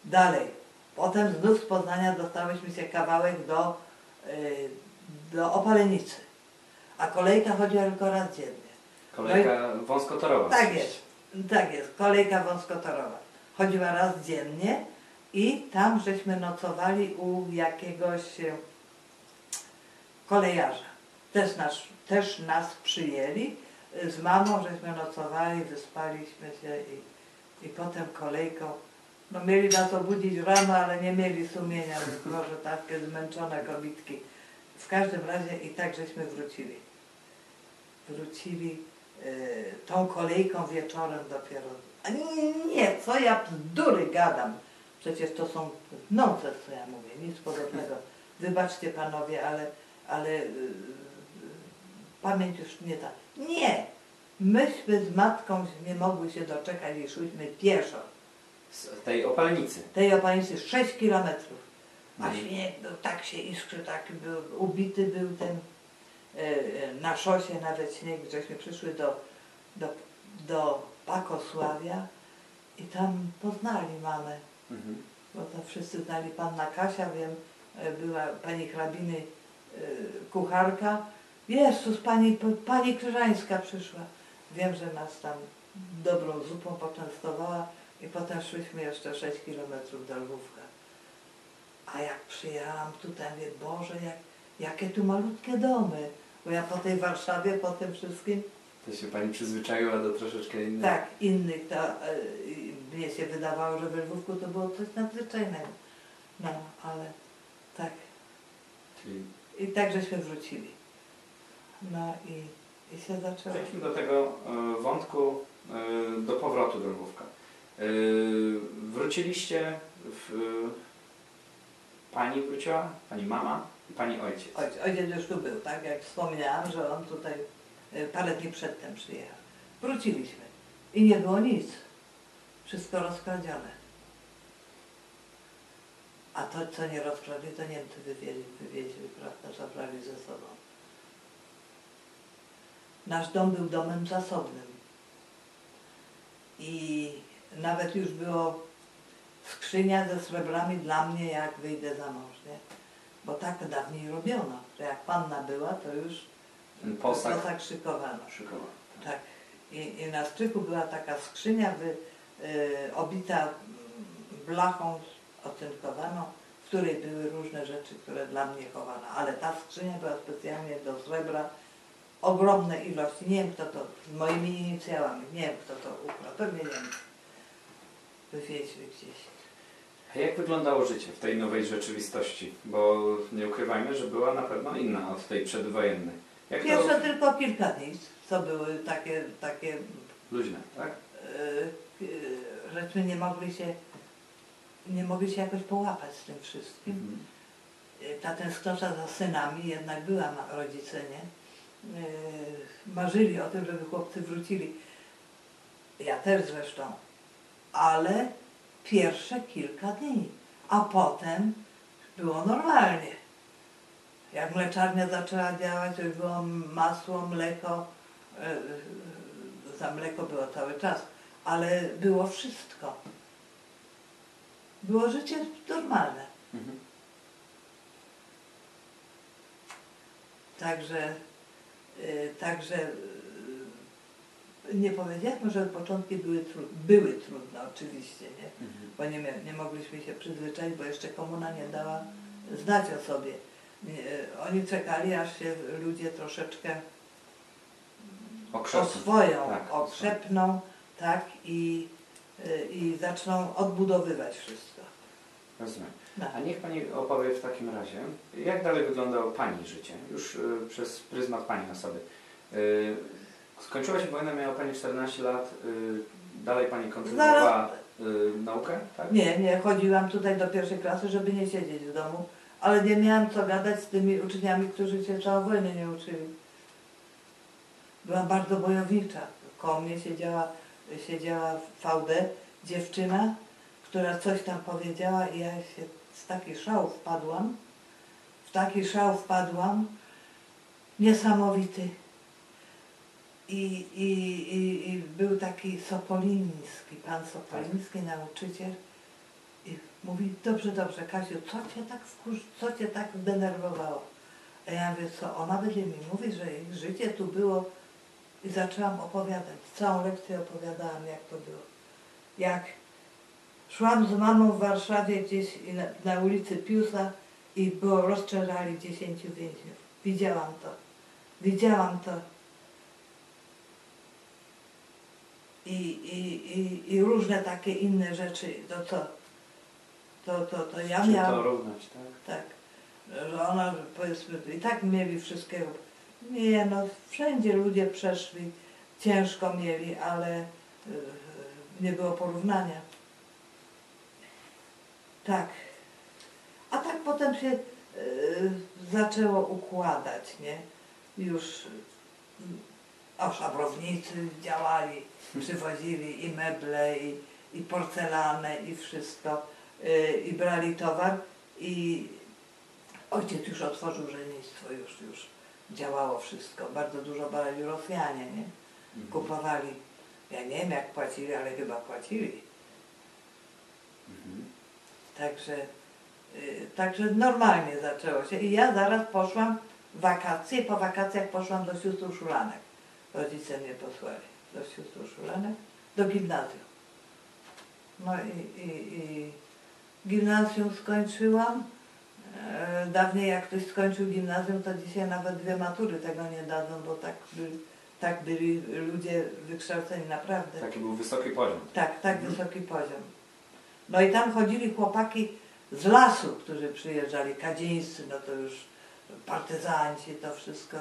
Dalej. Potem znów z Poznania dostałyśmy się kawałek do, y, do Opalenicy. A kolejka chodziła tylko raz dziennie. Kolejka wąskotorowa. Tak oczywiście. jest. Tak jest. Kolejka wąskotorowa. Chodziła raz dziennie i tam żeśmy nocowali u jakiegoś e, kolejarza. Też nas, też nas przyjęli. Z mamą żeśmy nocowali, wyspaliśmy się i, i potem kolejką no mieli nas obudzić rano, ale nie mieli sumienia, może takie zmęczone kobitki. W każdym razie i tak żeśmy wrócili. Wrócili e, tą kolejką wieczorem dopiero. A nie, nie, co ja bzdury gadam. Przecież to są nonsens, co ja mówię, nic podobnego. Wybaczcie panowie, ale, ale yy, pamięć już nie ta. Nie! Myśmy z matką nie mogły się doczekać i szłyśmy pieszo. Z tej opalnicy. Tej opalnicy 6 kilometrów. A Mhm. śnieg był, tak się iskrzy, tak był, ubity był ten na szosie nawet śnieg, żeśmy przyszły do, do, do Pakosławia i tam poznali mamę, Mhm. bo to wszyscy znali panna Kasia, wiem, e, była pani hrabiny e, kucharka. Jezus, pani, pani Krzyżańska przyszła. Wiem, że nas tam dobrą zupą poczęstowała i potem szliśmy jeszcze 6 kilometrów do Lwówka. A jak przyjechałam tutaj, mówię, Boże, jak, jakie tu malutkie domy. Bo ja po tej Warszawie, po tym wszystkim, To się Pani przyzwyczaiła do troszeczkę innych. tak, innych, to e, i mnie się wydawało, że we Lwówku to było coś nadzwyczajnego. No, ale tak. Czyli I tak żeśmy wrócili. No i, i się zaczęło. Przejdźmy do tego e, wątku, e, do powrotu do Lwówka. E, Wróciliście, w, Pani wróciła, Pani mama Pani ojciec. Ojciec, ojciec już tu był, tak? Jak wspomniałam, że on tutaj e, parę dni przedtem przyjechał. Wróciliśmy i nie było nic. Wszystko rozkradzione. A to, co nie rozkradli, to Niemcy wywieźli, wywieźli, prawda, zabrali ze sobą. Nasz dom był domem zasobnym. I nawet już było skrzynia ze srebrami dla mnie, jak wyjdę za mąż, nie? Bo tak dawniej robiono, że jak panna była, to już posag posag szykowano. szykował. Tak. I, I na strychu była taka skrzynia wy, y, obita blachą ocynkowaną, w której były różne rzeczy, które dla mnie chowano. Ale ta skrzynia była specjalnie do srebra. Ogromne ilości. Nie wiem kto to, z moimi inicjałami, nie wiem kto to ukradł. Pewnie Niemcy. Wywieźli gdzieś. A jak wyglądało życie w tej nowej rzeczywistości? Bo nie ukrywajmy, że była na pewno inna od tej przedwojennej. Jak to... Pierwsze tylko kilka dni, co były takie, takie luźne, tak? y, y, żeśmy nie mogli się, nie mogli się jakoś połapać z tym wszystkim. Mhm. Y, Ta tęsknota za synami jednak była, ma- rodzice, nie? Y, Marzyli o tym, żeby chłopcy wrócili. Ja też zresztą. Ale pierwsze kilka dni. A potem było normalnie. Jak mleczarnia zaczęła działać, to już było masło, mleko. y, y, Za mleko było cały czas, ale było wszystko. Było życie normalne. Mhm. Także, y, także nie powiedziałam, że początki były, tru- były trudne oczywiście, nie? Mhm. bo nie, nie mogliśmy się przyzwyczaić, bo jeszcze komuna nie dała znać o sobie. Nie, oni czekali, aż się ludzie troszeczkę Okrzepną. oswoją, Tak, okrzepną, tak, i, y, i zaczną odbudowywać wszystko. Rozumiem. No. A niech Pani opowie w takim razie, jak dalej wyglądało Pani życie, już y, przez pryzmat Pani osoby. Y, skończyła się wojna, miała Pani 14 lat, y, dalej Pani kontynuowała y, naukę, tak? Nie, nie, chodziłam tutaj do pierwszej klasy, żeby nie siedzieć w domu, ale nie miałam co gadać z tymi uczniami, którzy się całą wojnę nie uczyli. Byłam bardzo bojownicza. Koło mnie siedziała, siedziała w VD dziewczyna, która coś tam powiedziała i ja się z taki szał wpadłam, w taki szał wpadłam, niesamowity. I, i, i, i był taki Sopoliński, pan Sopoliński, nauczyciel. I mówi, dobrze, dobrze, Kasiu, co cię tak wkurz, co cię tak zdenerwowało? A ja mówię, co, ona będzie mi mówić, że ich życie tu było. I zaczęłam opowiadać, całą lekcję opowiadałam, jak to było. Jak szłam z mamą w Warszawie gdzieś na, na ulicy Piusa i było rozstrzelali dziesięciu więźniów. Widziałam to. Widziałam to. I, i, i, i różne takie inne rzeczy, to co? To, to, to ja Czy miałam... to równać, tak? Tak, że ona powiedzmy i tak mieli wszystkiego. Nie no, wszędzie ludzie przeszli, ciężko mieli, ale y, nie było porównania. Tak. A tak potem się y, zaczęło układać, nie? Już y, o szabrownicy działali, przywozili i meble, i, i porcelanę, i wszystko, y, i brali towar. I ojciec już otworzył żeństwo, już, już działało wszystko. Bardzo dużo brali Rosjanie, nie? Mhm. Kupowali. Ja nie wiem jak płacili, ale chyba płacili. Mhm. Także, y, także normalnie zaczęło się. I ja zaraz poszłam w wakacje, po wakacjach poszłam do sióstr Szulanek. Rodzice mnie posłali do sióstr do gimnazjum. No i, i, i gimnazjum skończyłam. E, Dawniej jak ktoś skończył gimnazjum, to dzisiaj nawet dwie matury tego nie dadzą, bo tak, by, tak byli ludzie wykształceni naprawdę. Taki był wysoki poziom. Tak, tak Mhm. wysoki poziom. No i tam chodzili chłopaki z lasu, którzy przyjeżdżali, kadzińscy, no to już partyzanci, to wszystko,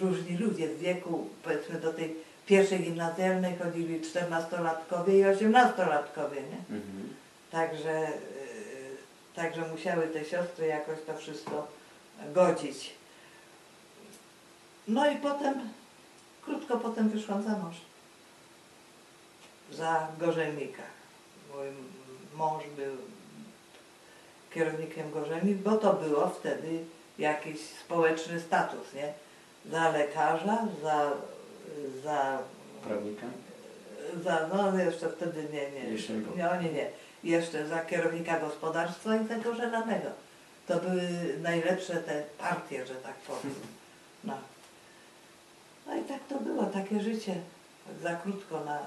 różni ludzie w wieku, powiedzmy do tej pierwszej gimnazjalnej chodzili 14-latkowie i 18-latkowie, nie? Mhm. Także, y, także musiały te siostry jakoś to wszystko godzić. No i potem, krótko potem wyszłam za mąż. Za Gorzelnika. Mój mąż był kierownikiem Gorzelnik, bo to było wtedy jakiś społeczny status, nie? Za lekarza, za, za Prawnika? za, no jeszcze wtedy nie, nie. Jeszcze nie nie, oni nie. Jeszcze za kierownika gospodarstwa i tego żelanego. To były najlepsze te partie, że tak powiem. No. No i tak to było, takie życie. Za krótko na, y,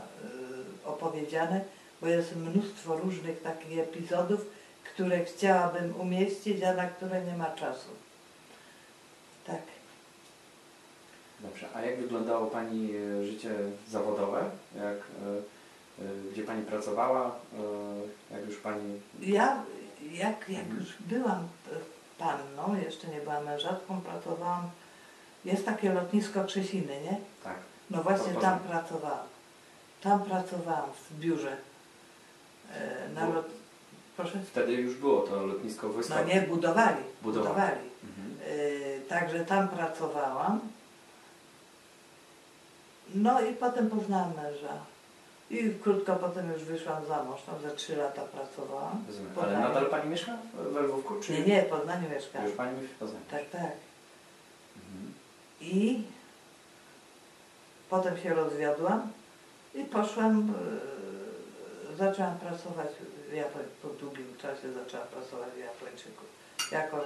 opowiedziane, bo jest mnóstwo różnych takich epizodów, które chciałabym umieścić, a na które nie ma czasu. Tak. Dobrze. A jak wyglądało Pani e, życie zawodowe? Jak, e, e, gdzie Pani pracowała? Jak już Pani... Ja, jak, jak Mhm. już byłam panną, jeszcze nie byłam mężatką, pracowałam, jest takie lotnisko Krzesiny, nie? Tak. No właśnie tam pracowałam. Tam pracowałam w biurze. Na lot... Proszę? Wtedy już było to lotnisko wojskowe. No nie, budowali. Budowali. budowali. Mhm. Także tam pracowałam. No i potem poznałam męża. I krótko potem już wyszłam za mąż. Tam za trzy lata pracowałam. Rozumiem. w Ale Poznaniu. nadal Pani mieszka we Lwówku? Czy Nie, nie, w Poznaniu mieszkałam. już Pani w Poznaniu? Tak, tak. Mhm. I potem się rozwiodłam i poszłam, e, zaczęłam pracować w Japoń, po długim czasie zaczęłam pracować w Japończyku. Jako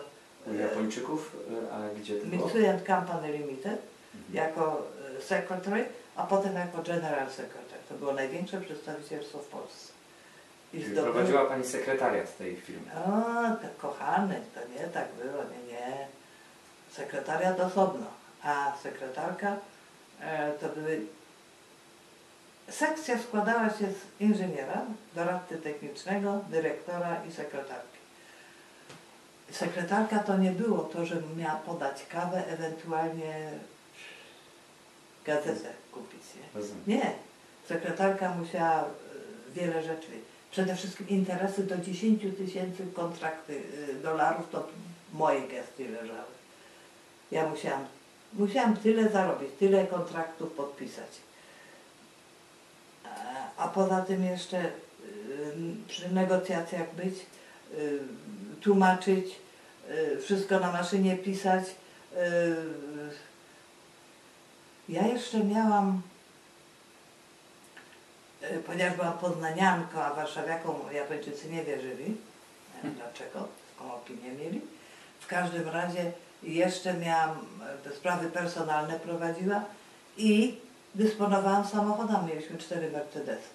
U Japończyków, y, a gdzie to było? Mitsui and Company Limited, Mhm. jako e, secretary, a potem jako general secretary. To było największe przedstawicielstwo w Polsce. I Czyli zdobyłam- prowadziła Pani sekretariat tej firmy. O, to kochany, to nie tak było, nie, nie. Sekretariat osobno, a sekretarka e, to były... Sekcja składała się z inżyniera, doradcy technicznego, dyrektora i sekretarki. Sekretarka to nie było to, że miała podać kawę, ewentualnie gazetę kupić. Nie? Nie. Sekretarka musiała e, wiele rzeczy. Przede wszystkim interesy do 10 tysięcy kontrakty e, dolarów to moje gesty leżały. Ja musiałam, musiałam tyle zarobić, tyle kontraktów podpisać. A- poza tym jeszcze e, przy negocjacjach być, tłumaczyć, wszystko na maszynie pisać. Ja jeszcze miałam E, ponieważ byłam poznanianką, a warszawiakom Japończycy nie wierzyli. Nie wiem dlaczego, taką opinię mieli. W każdym razie jeszcze miałam, e, sprawy personalne prowadziła i dysponowałam samochodami. Mieliśmy cztery Mercedesy.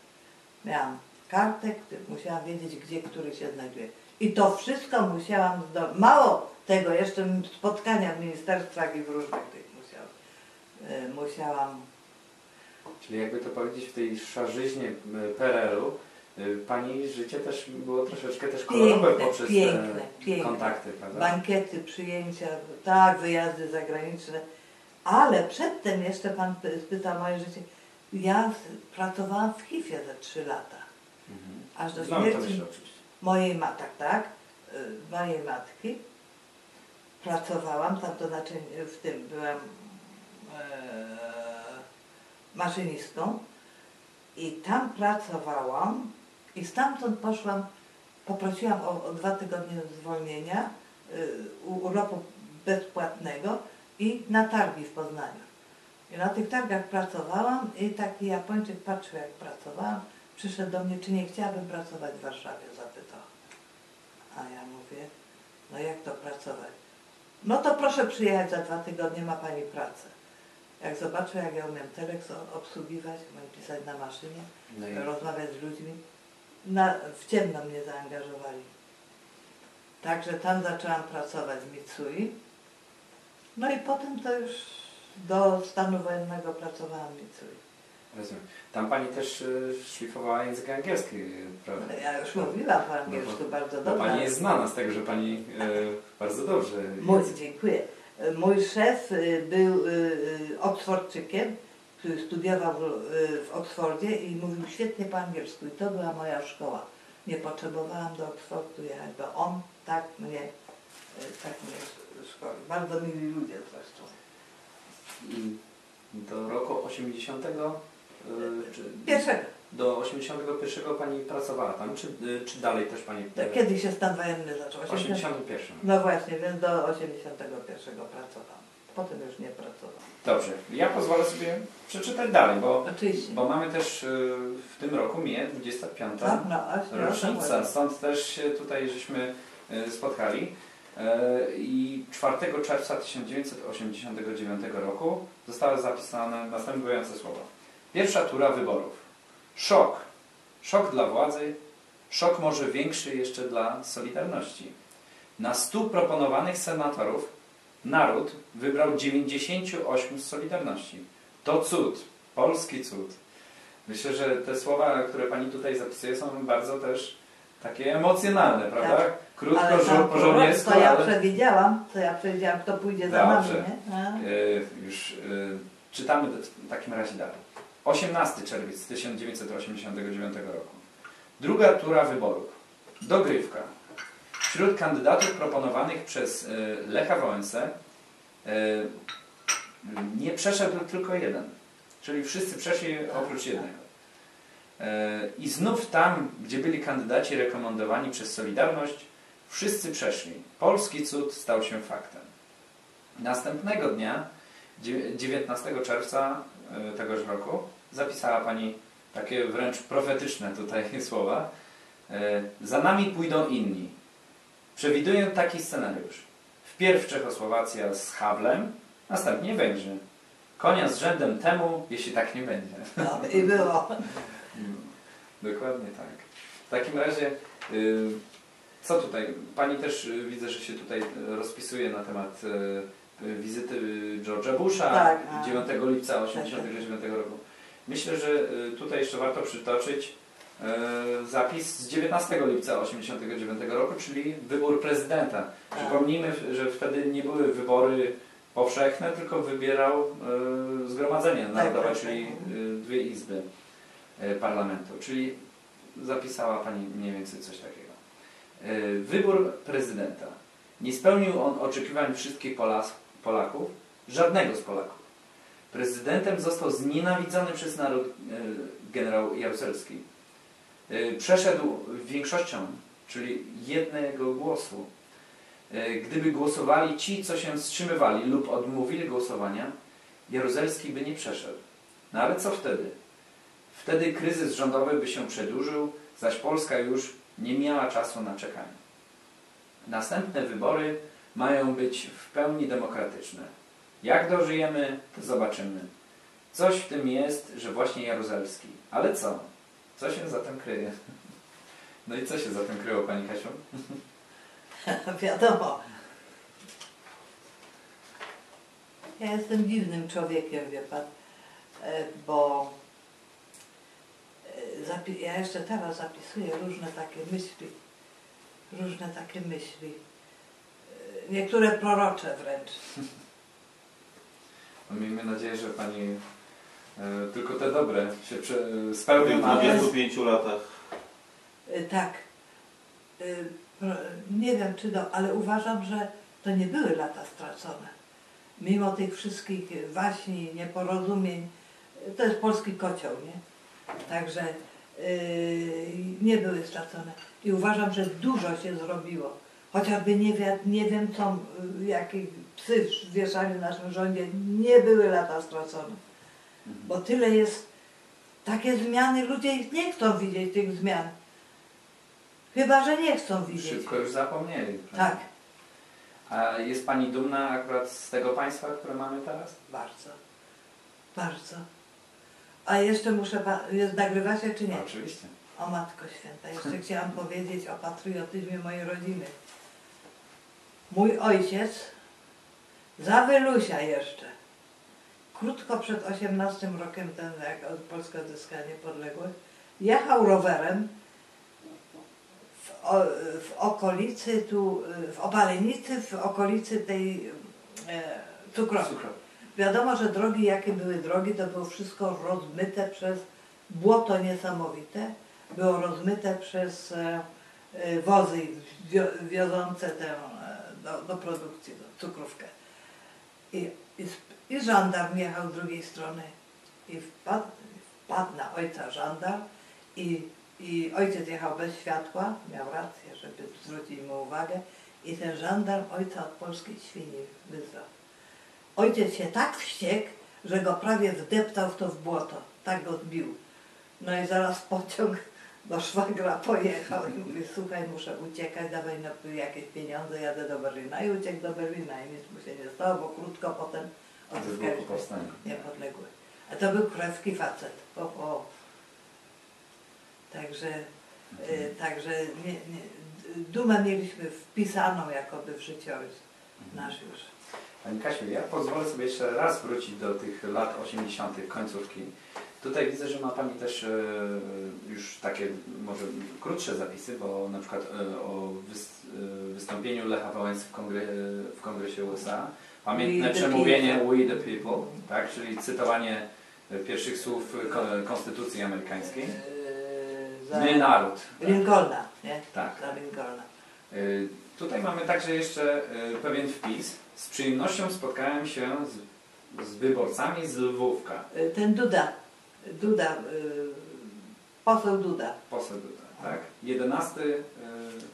Miałam kartę, który- musiałam wiedzieć, gdzie który się znajduje. I to wszystko musiałam zdobyć. Mało tego, jeszcze spotkania w ministerstwach i w różnych tych musiałam. e, Musiałam Czyli jakby to powiedzieć w tej szarzyźnie PRL-u, y, Pani życie też było troszeczkę też kolorowe Piękne, poprzez piękne, piękne. kontakty, prawda? bankiety, przyjęcia, tak, wyjazdy zagraniczne. Ale przedtem jeszcze Pan py- spytał moje życie. Ja pracowałam w HIF-ie za trzy lata. Mhm. Aż do śmierci mojej matki, tak, y, mojej matki. Pracowałam tam, to znaczy w tym byłam maszynistą i tam pracowałam i stamtąd poszłam, poprosiłam o, o dwa tygodnie zwolnienia, y, u- urlopu bezpłatnego i na targi w Poznaniu. I na tych targach pracowałam i taki Japończyk patrzył jak pracowałam, przyszedł do mnie, czy nie chciałabym pracować w Warszawie, zapytał. A ja mówię, no jak to pracować? No to proszę przyjechać za dwa tygodnie, ma Pani pracę. Jak zobaczył, jak ja umiem teleks o- obsługiwać, umiem pisać na maszynie, No i rozmawiać z ludźmi, na, w ciemno mnie zaangażowali. Także tam zaczęłam pracować w Mitsui. No i potem to już do stanu wojennego pracowałam w Mitsui. rozumiem. Tam Pani też y, szlifowała język angielski, prawda? Ale ja już mówiłam po angielsku No bardzo dobrze. Pani jest znana z tego, że Pani y, bardzo dobrze Mój, dziękuję. Mój szef y, był y, y, Oksfordczykiem, który studiował w, Oksfordzie i mówił świetnie po angielsku. I to była moja szkoła. Nie potrzebowałam do Oksfordu jechać, bo on tak mnie, tak mnie szkolił. Bardzo mili ludzie zresztą. I do roku 80, y, czy Pierwszego. Do 81 Pani pracowała tam, czy, y, czy dalej też Pani? To Kiedy się stan wojenny zaczął? 80? 81. No właśnie, więc do 81 pracowałam. Potem już nie pracowałam. Dobrze, ja pozwolę sobie przeczytać dalej, bo, Oczywiście. bo mamy też y, w tym roku mija 25. Tak, no, rocznica, stąd też się tutaj żeśmy y, spotkali. E, I 4 czerwca 1989 roku zostały zapisane następujące słowa. Pierwsza tura wyborów. Szok. Szok dla władzy, szok może większy jeszcze dla Solidarności. Na 100 proponowanych senatorów naród wybrał 98 z Solidarności. To cud, polski cud. Myślę, że te słowa, które Pani tutaj zapisuje są bardzo też takie emocjonalne, prawda? Tak. Krótko, Ale tam po żołniersku, to ja ale przewidziałam, to ja przewidziałam, kto pójdzie za nami, Dobrze. nie? E, już e, czytamy w takim razie dalej. 18 czerwiec 1989 roku. Druga tura wyborów. Dogrywka. Wśród kandydatów proponowanych przez e, Lecha Wałęsę e, nie przeszedł tylko jeden. Czyli wszyscy przeszli oprócz jednego. E, I znów tam, gdzie byli kandydaci rekomendowani przez Solidarność, wszyscy przeszli. Polski cud stał się faktem. Następnego dnia, dziew- 19 czerwca tegoż roku, zapisała Pani takie wręcz profetyczne tutaj słowa. E, Za nami pójdą inni. Przewiduję taki scenariusz. Wpierw Czechosłowacja z Hawlem, następnie Węgrzy. Konia z rzędem temu, jeśli tak nie będzie. No, I było. Dokładnie tak. W takim razie, y, co tutaj? Pani też y, widzę, że się tutaj y, rozpisuje na temat wizyty George'a Busha Tak, a. 9 lipca 1989 roku. Myślę, że y, tutaj jeszcze warto przytoczyć y, zapis z 19 lipca 1989 roku, czyli wybór prezydenta. Tak. Przypomnijmy, że wtedy nie były wybory powszechne, tylko wybierał y, Zgromadzenie Narodowe, tak, czyli tak. y, dwie izby parlamentu. Czyli zapisała Pani mniej więcej coś takiego. Wybór prezydenta. Nie spełnił on oczekiwań wszystkich Polas, Polaków, żadnego z Polaków. Prezydentem został znienawidzony przez naród y, generał Jaruzelski. Y, Przeszedł większością, czyli jednego głosu. Y, Gdyby głosowali ci, co się wstrzymywali lub odmówili głosowania, Jaruzelski by nie przeszedł. No ale co wtedy? Wtedy kryzys rządowy by się przedłużył, zaś Polska już nie miała czasu na czekanie. Następne wybory mają być w pełni demokratyczne. Jak dożyjemy, to zobaczymy. Coś w tym jest, że właśnie Jaruzelski. Ale co? Co się za tym kryje? No i co się za tym kryło, Pani Kasiu? Wiadomo. Ja jestem dziwnym człowiekiem, wie pan, e, bo e, ja jeszcze teraz zapisuję różne takie myśli, różne takie myśli, niektóre prorocze wręcz. No, miejmy nadzieję, że Pani e, tylko te dobre się prze, W spełnią, tych ale 25 latach E, Tak. E, pro- Nie wiem czy to, ale uważam, że to nie były lata stracone. Mimo tych wszystkich waśni, nieporozumień, e, to jest polski kocioł, nie? Także e, nie były stracone. I uważam, że dużo się zrobiło. Chociażby nie, wi- nie wiem co, y, jakie psy wieszali w naszym rządzie, nie były lata stracone. Bo tyle jest, takie zmiany, ludzie ich nie chcą widzieć tych zmian. Chyba, że nie chcą widzieć. szybko już zapomnieli. Tak, A jest Pani dumna akurat z tego państwa, które mamy teraz? bardzo. Bardzo. A jeszcze muszę, jest, nagrywa się czy nie? Oczywiście. O Matko Święta, jeszcze chciałam powiedzieć o patriotyzmie mojej rodziny. Mój ojciec, za Wylusia jeszcze, krótko przed 18 rokiem, ten, jak Polska odzyskała niepodległość, jechał rowerem w, w okolicy tu, w Opalenicy, w okolicy tej e. Cukrowy. Wiadomo, że drogi, jakie były drogi, to było wszystko rozmyte przez błoto niesamowite. Było rozmyte przez e, e, wozy wio, wiozące tę do, do produkcji, do cukrówkę. I, i, I żandarm jechał z drugiej strony i wpadł, wpadł na ojca żandarm i, i ojciec jechał bez światła, miał rację, żeby zwrócić mu uwagę i ten żandarm ojca od polskiej świni wyzwał. Ojciec się tak wściekł, że go prawie wdeptał w to w błoto. Tak go zbił. No i zaraz pociąg do szwagra pojechał i mówi, słuchaj, muszę uciekać, dawaj no, jakieś pieniądze, jadę do Berlina. I uciekł do Berlina i nic mu się nie stało, bo krótko potem odzyskaliśmy niepodległość. A to był krewski facet. O, o. Także, y, także nie, nie, dumę mieliśmy wpisaną jakoby w życiorys nasz już. Pani Kasiu, ja pozwolę sobie jeszcze raz wrócić do tych lat 80., końcówki. Tutaj widzę, że ma Pani też e, już takie może krótsze zapisy, bo na przykład e, o e, wystąpieniu Lecha Wałęsy w, kongre, w Kongresie USA Pamiętne przemówienie. We the People, tak? czyli cytowanie pierwszych słów ko- Konstytucji Amerykańskiej. My naród. Tak. Lincolna, nie? tak. Lincolna. Tutaj mamy także jeszcze pewien wpis. Z przyjemnością spotkałem się z, z wyborcami z Lwówka. Ten Duda, Duda, yy, poseł Duda, Poseł Duda, tak? 11, y,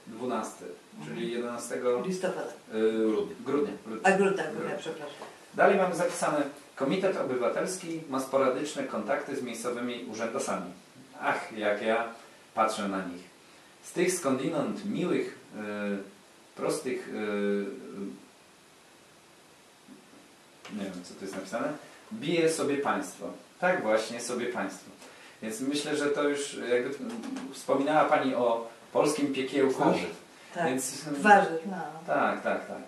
12, czyli 11 listopada. y, grudnia. A Gruda, Gruda, przepraszam. Dalej mamy zapisane Komitet Obywatelski ma sporadyczne kontakty z miejscowymi urzędosami. Ach, jak ja patrzę na nich. Z tych skądinąd miłych, y, prostych, y, nie wiem co tu jest napisane, bije sobie państwo. Tak właśnie sobie państwo. Więc myślę, że to już jakby wspominała Pani o polskim piekiełku. Tak, Więc, twarzy, no. tak, tak, tak.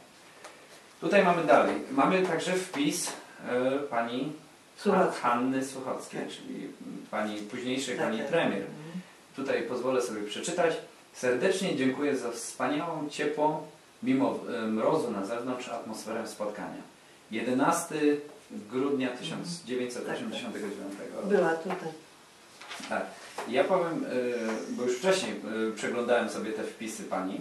Tutaj mamy dalej. Mamy także wpis e, pani Słuchacz. Hanny Suchockiej, czyli pani późniejszej Tak, pani tak. premier. Mhm. Tutaj pozwolę sobie przeczytać. Serdecznie dziękuję za wspaniałą, ciepłą, mimo e, mrozu na zewnątrz, atmosferę spotkania. 11 grudnia 1989 roku. Była tutaj. Tak. Ja powiem, y, bo już wcześniej y, przeglądałem sobie te wpisy pani.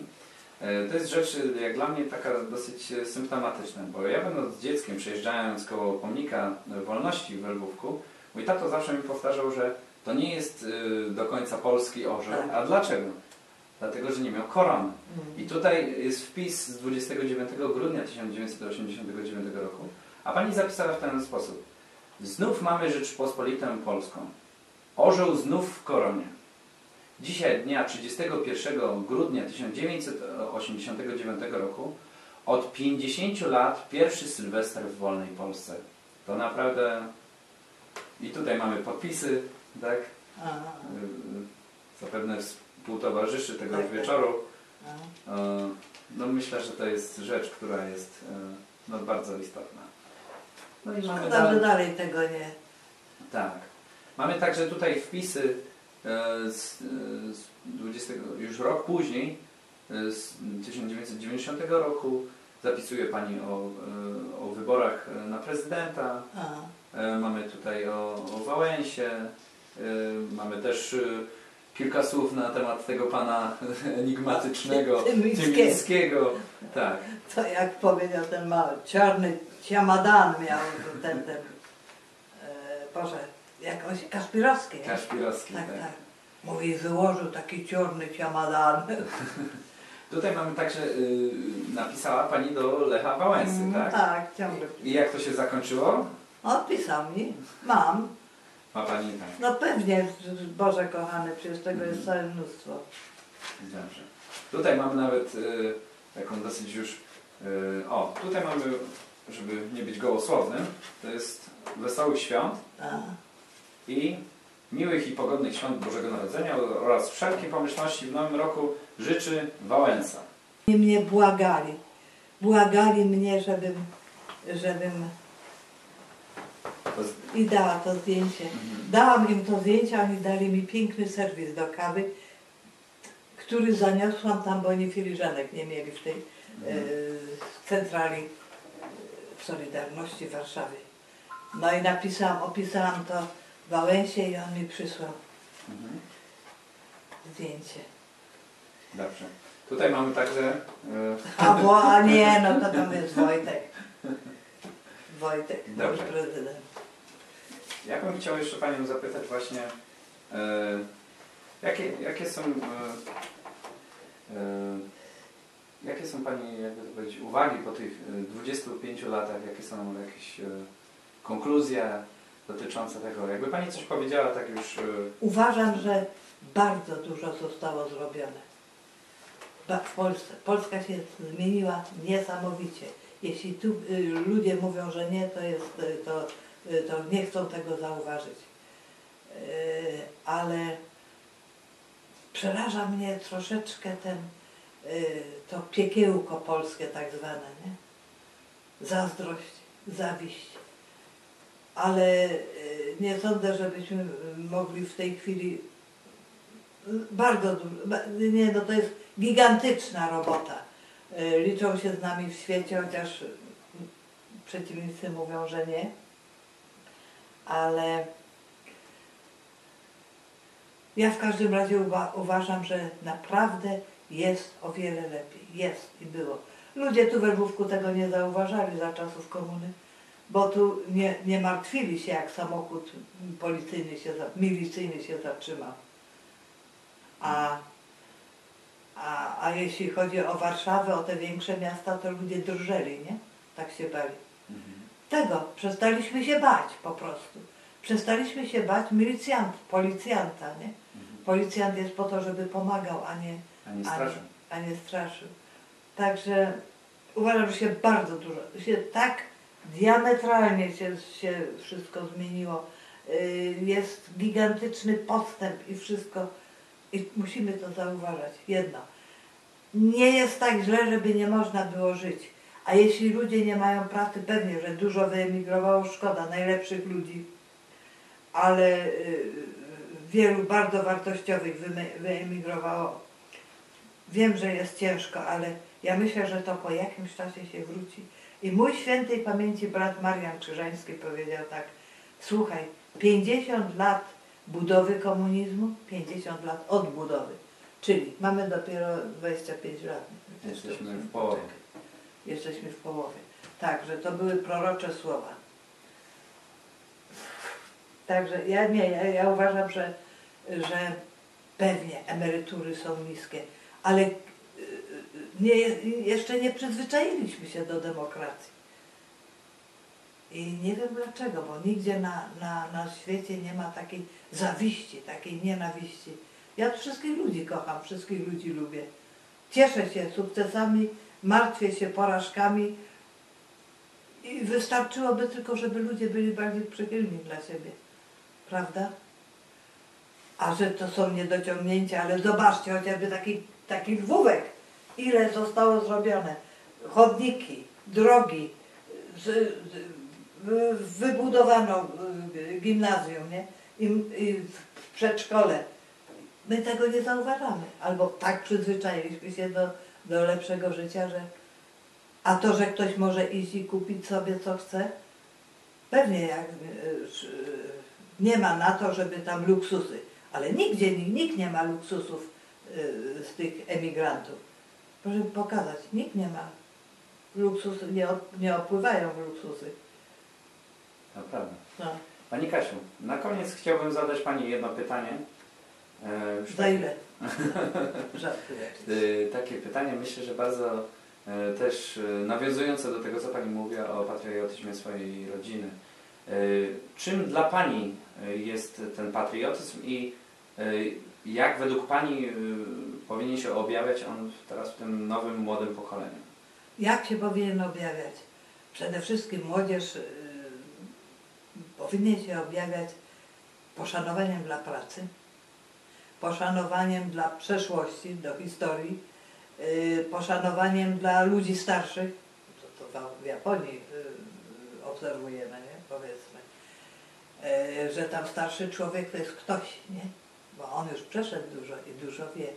Y, To jest rzecz jak dla mnie taka dosyć symptomatyczna, bo ja będąc dzieckiem, przejeżdżając koło pomnika wolności w Lwówku, mój tato zawsze mi powtarzał, że to nie jest do końca polski orzeł. Tak. A dlaczego? Dlatego, że nie miał korony. Mhm. I tutaj jest wpis z 29 grudnia 1989 roku, a pani zapisała w ten sposób. Znów mamy Rzeczpospolitę Polską. Orzeł znów w koronie. Dzisiaj, dnia 31 grudnia 1989 roku, od 50 lat pierwszy Sylwester w wolnej Polsce. To naprawdę... I tutaj mamy podpisy, tak? A, Y, Zapewne współtowarzyszy tego Tak, tak. wieczoru. E, No myślę, że to jest rzecz, która jest e, no, bardzo istotna. No i mamy Szkoda, że dalej, dalej tego nie. tak. Mamy także tutaj wpisy e, z, e, z 20, już rok później, e, z 1990 roku. Zapisuje Pani o, o wyborach na prezydenta. A. E, Mamy tutaj o, o Wałęsie. Mamy też kilka słów na temat tego pana enigmatycznego. Tymińskiego. Tak. To jak powiedział ten mały, czarny ciamadan miał ten, ten, e, Boże, jakąś Kaspirowski, nie? Kaszpirowski. Tak, Tak, tak. Mówi, wyłożył taki czarny ciamadan. Tutaj mamy także, y, napisała Pani do Lecha Wałęsy, Mm, tak? Tak, ciągle. I jak to się zakończyło? Odpisał mi, mam. Ma Pani tak. No pewnie, Boże kochany, przecież tego jest całe mnóstwo. Dobrze. Tutaj mamy nawet y, taką dosyć już... Y, o, tutaj mamy, żeby nie być gołosłownym, to jest Wesołych Świąt A. i miłych i pogodnych świąt Bożego Narodzenia oraz wszelkiej pomyślności w nowym roku życzy Wałęsa. I mnie błagali. Błagali mnie, żebym, żebym To i dała to zdjęcie. mhm. Dałam im to zdjęcie, oni dali mi piękny serwis do kawy, który zaniosłam tam, bo oni filiżanek nie mieli w tej e, centrali e, w Solidarności w Warszawie. No i napisałam, opisałam to Wałęsie i on mi przysłał Mhm. zdjęcie. Dobrze. Tutaj mamy także... y, A, bo, a nie, no to tam jest Wojtek. Wojtek, Dobrze. prezydent. Ja bym chciał jeszcze Panią zapytać właśnie, e, jakie, jakie są e, e, jakie są Pani jakby to powiedzieć, uwagi po tych e, 25 latach, jakie są jakieś e, konkluzje dotyczące tego? Jakby Pani coś powiedziała tak już... E, Uważam, że bardzo dużo zostało zrobione. W Polsce. Polska się zmieniła niesamowicie. Jeśli tu y, ludzie mówią, że nie, to, jest, y, to, to nie chcą tego zauważyć. Y, ale przeraża mnie troszeczkę ten, y, to piekiełko polskie tak zwane, nie? Zazdrość, zawiść. Ale y, nie sądzę, żebyśmy mogli w tej chwili bardzo dużo, nie no to jest gigantyczna robota. Y, Liczą się z nami w świecie, chociaż przeciwnicy mówią, że nie. Ale ja w każdym razie uwa- uważam, że naprawdę jest o wiele lepiej. Jest i było. Ludzie tu we Lwówku tego nie zauważali za czasów komuny, bo tu nie, nie martwili się, jak samochód policyjny się, milicyjny się zatrzymał. A, a, a jeśli chodzi o Warszawę, o te większe miasta, to ludzie drżeli, nie? Tak się bali. Mhm. Tego, przestaliśmy się bać po prostu. Przestaliśmy się bać milicjant, policjanta, nie? Mhm. Policjant jest po to, żeby pomagał, a nie, A nie a straszę. a nie straszył. Także uważam, że się bardzo dużo, się tak diametralnie się, się wszystko zmieniło. Yy, Jest gigantyczny postęp i wszystko. I musimy to zauważać. Jedno. Nie jest tak źle, żeby nie można było żyć. A jeśli ludzie nie mają pracy, pewnie, że dużo wyemigrowało, szkoda, najlepszych ludzi. Ale yy, wielu bardzo wartościowych wyemigrowało. Wiem, że jest ciężko, ale ja myślę, że to po jakimś czasie się wróci. I mój świętej pamięci brat Marian Krzyżański powiedział tak, słuchaj, 50 lat budowy komunizmu, 50 lat odbudowy. Czyli mamy dopiero 25 lat. Jesteśmy w połowie. Jesteśmy w połowie. Tak, że to były prorocze słowa. Także ja nie, ja, ja uważam, że, że pewnie emerytury są niskie, ale y, y, nie, jeszcze nie przyzwyczailiśmy się do demokracji. I nie wiem dlaczego, bo nigdzie na, na, na świecie nie ma takiej zawiści, takiej nienawiści. Ja wszystkich ludzi kocham, wszystkich ludzi lubię. Cieszę się sukcesami, martwię się porażkami i wystarczyłoby tylko, żeby ludzie byli bardziej przychylni dla siebie. Prawda? A że to są niedociągnięcia, ale zobaczcie, chociażby taki, taki lwówek, ile zostało zrobione. Chodniki, drogi, z, z, wybudowano y, gimnazjum, nie? I, i w przedszkole. My tego nie zauważamy. Albo tak przyzwyczailiśmy się do, do lepszego życia, że a to, że ktoś może iść i kupić sobie co chce, pewnie jak, y, y, nie ma na to, żeby tam luksusy, ale nigdzie nikt, nie ma luksusów y, z tych emigrantów. Proszę pokazać, nikt nie ma. Luksusy nie, op- nie opływają w luksusy. To prawda. No. Pani Kasiu, na koniec chciałbym zadać Pani jedno pytanie. E, Za takie- ile? Y, takie pytanie, myślę, że bardzo e, też e, nawiązujące do tego, co Pani mówiła o patriotyzmie swojej rodziny. E, Czym dla Pani e, jest ten patriotyzm i e, jak według Pani e, powinien się objawiać on teraz w tym nowym, młodym pokoleniu? Jak się powinien objawiać? Przede wszystkim młodzież powinien się objawiać poszanowaniem dla pracy, poszanowaniem dla przeszłości, do historii, y, poszanowaniem dla ludzi starszych, to, to w- Japonii y, obserwujemy, nie? powiedzmy, y, że tam starszy człowiek to jest ktoś, nie? bo on już przeszedł dużo i dużo wie.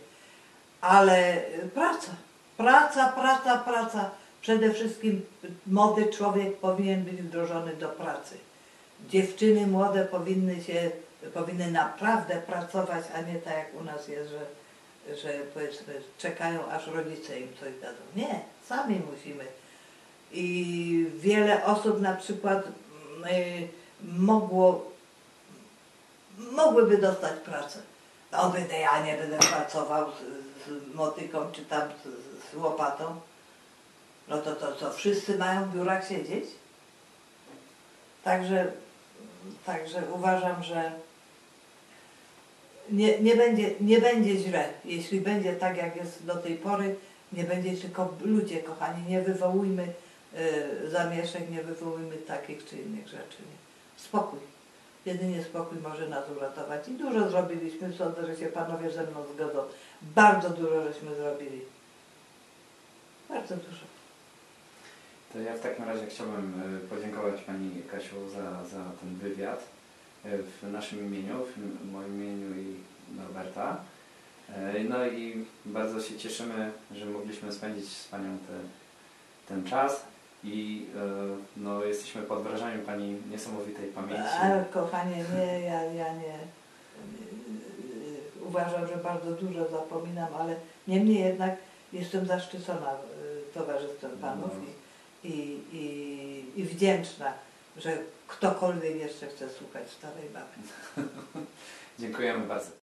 Ale praca, praca, praca, praca. Przede wszystkim młody człowiek powinien być wdrożony do pracy. Dziewczyny młode powinny się, powinny naprawdę pracować, a nie tak jak u nas jest, że, że powiedzmy czekają aż rodzice im coś dadzą. Nie, sami musimy. I wiele osób na przykład mm, y, mogło, mogłyby dostać pracę. No będę, ja nie będę pracował z, z motyką czy tam z, z łopatą. No to, to co, wszyscy mają w biurach siedzieć? Także, także uważam, że nie, nie, będzie, nie będzie źle. Jeśli będzie tak, jak jest do tej pory, nie będzie tylko ludzie, kochani, nie wywołujmy y, zamieszek, nie wywołujmy takich czy innych rzeczy. Nie. Spokój. Jedynie spokój może nas uratować. I dużo zrobiliśmy, sądzę, że się panowie ze mną zgodzą. Bardzo dużo żeśmy zrobili. Bardzo dużo. To ja w takim razie chciałbym e, podziękować Pani Kasiu za, za ten wywiad w naszym imieniu, w moim imieniu i Norberta. E, No i bardzo się cieszymy, że mogliśmy spędzić z Panią te, ten czas. i e, no, jesteśmy pod wrażeniem Pani niesamowitej pamięci. Ale kochanie, nie, ja, ja nie. Uważam, że bardzo dużo zapominam, ale niemniej jednak jestem zaszczycona towarzystwem panów No. i, i, i, i wdzięczna, że ktokolwiek jeszcze chce słuchać starej baby. Dziękujemy bardzo.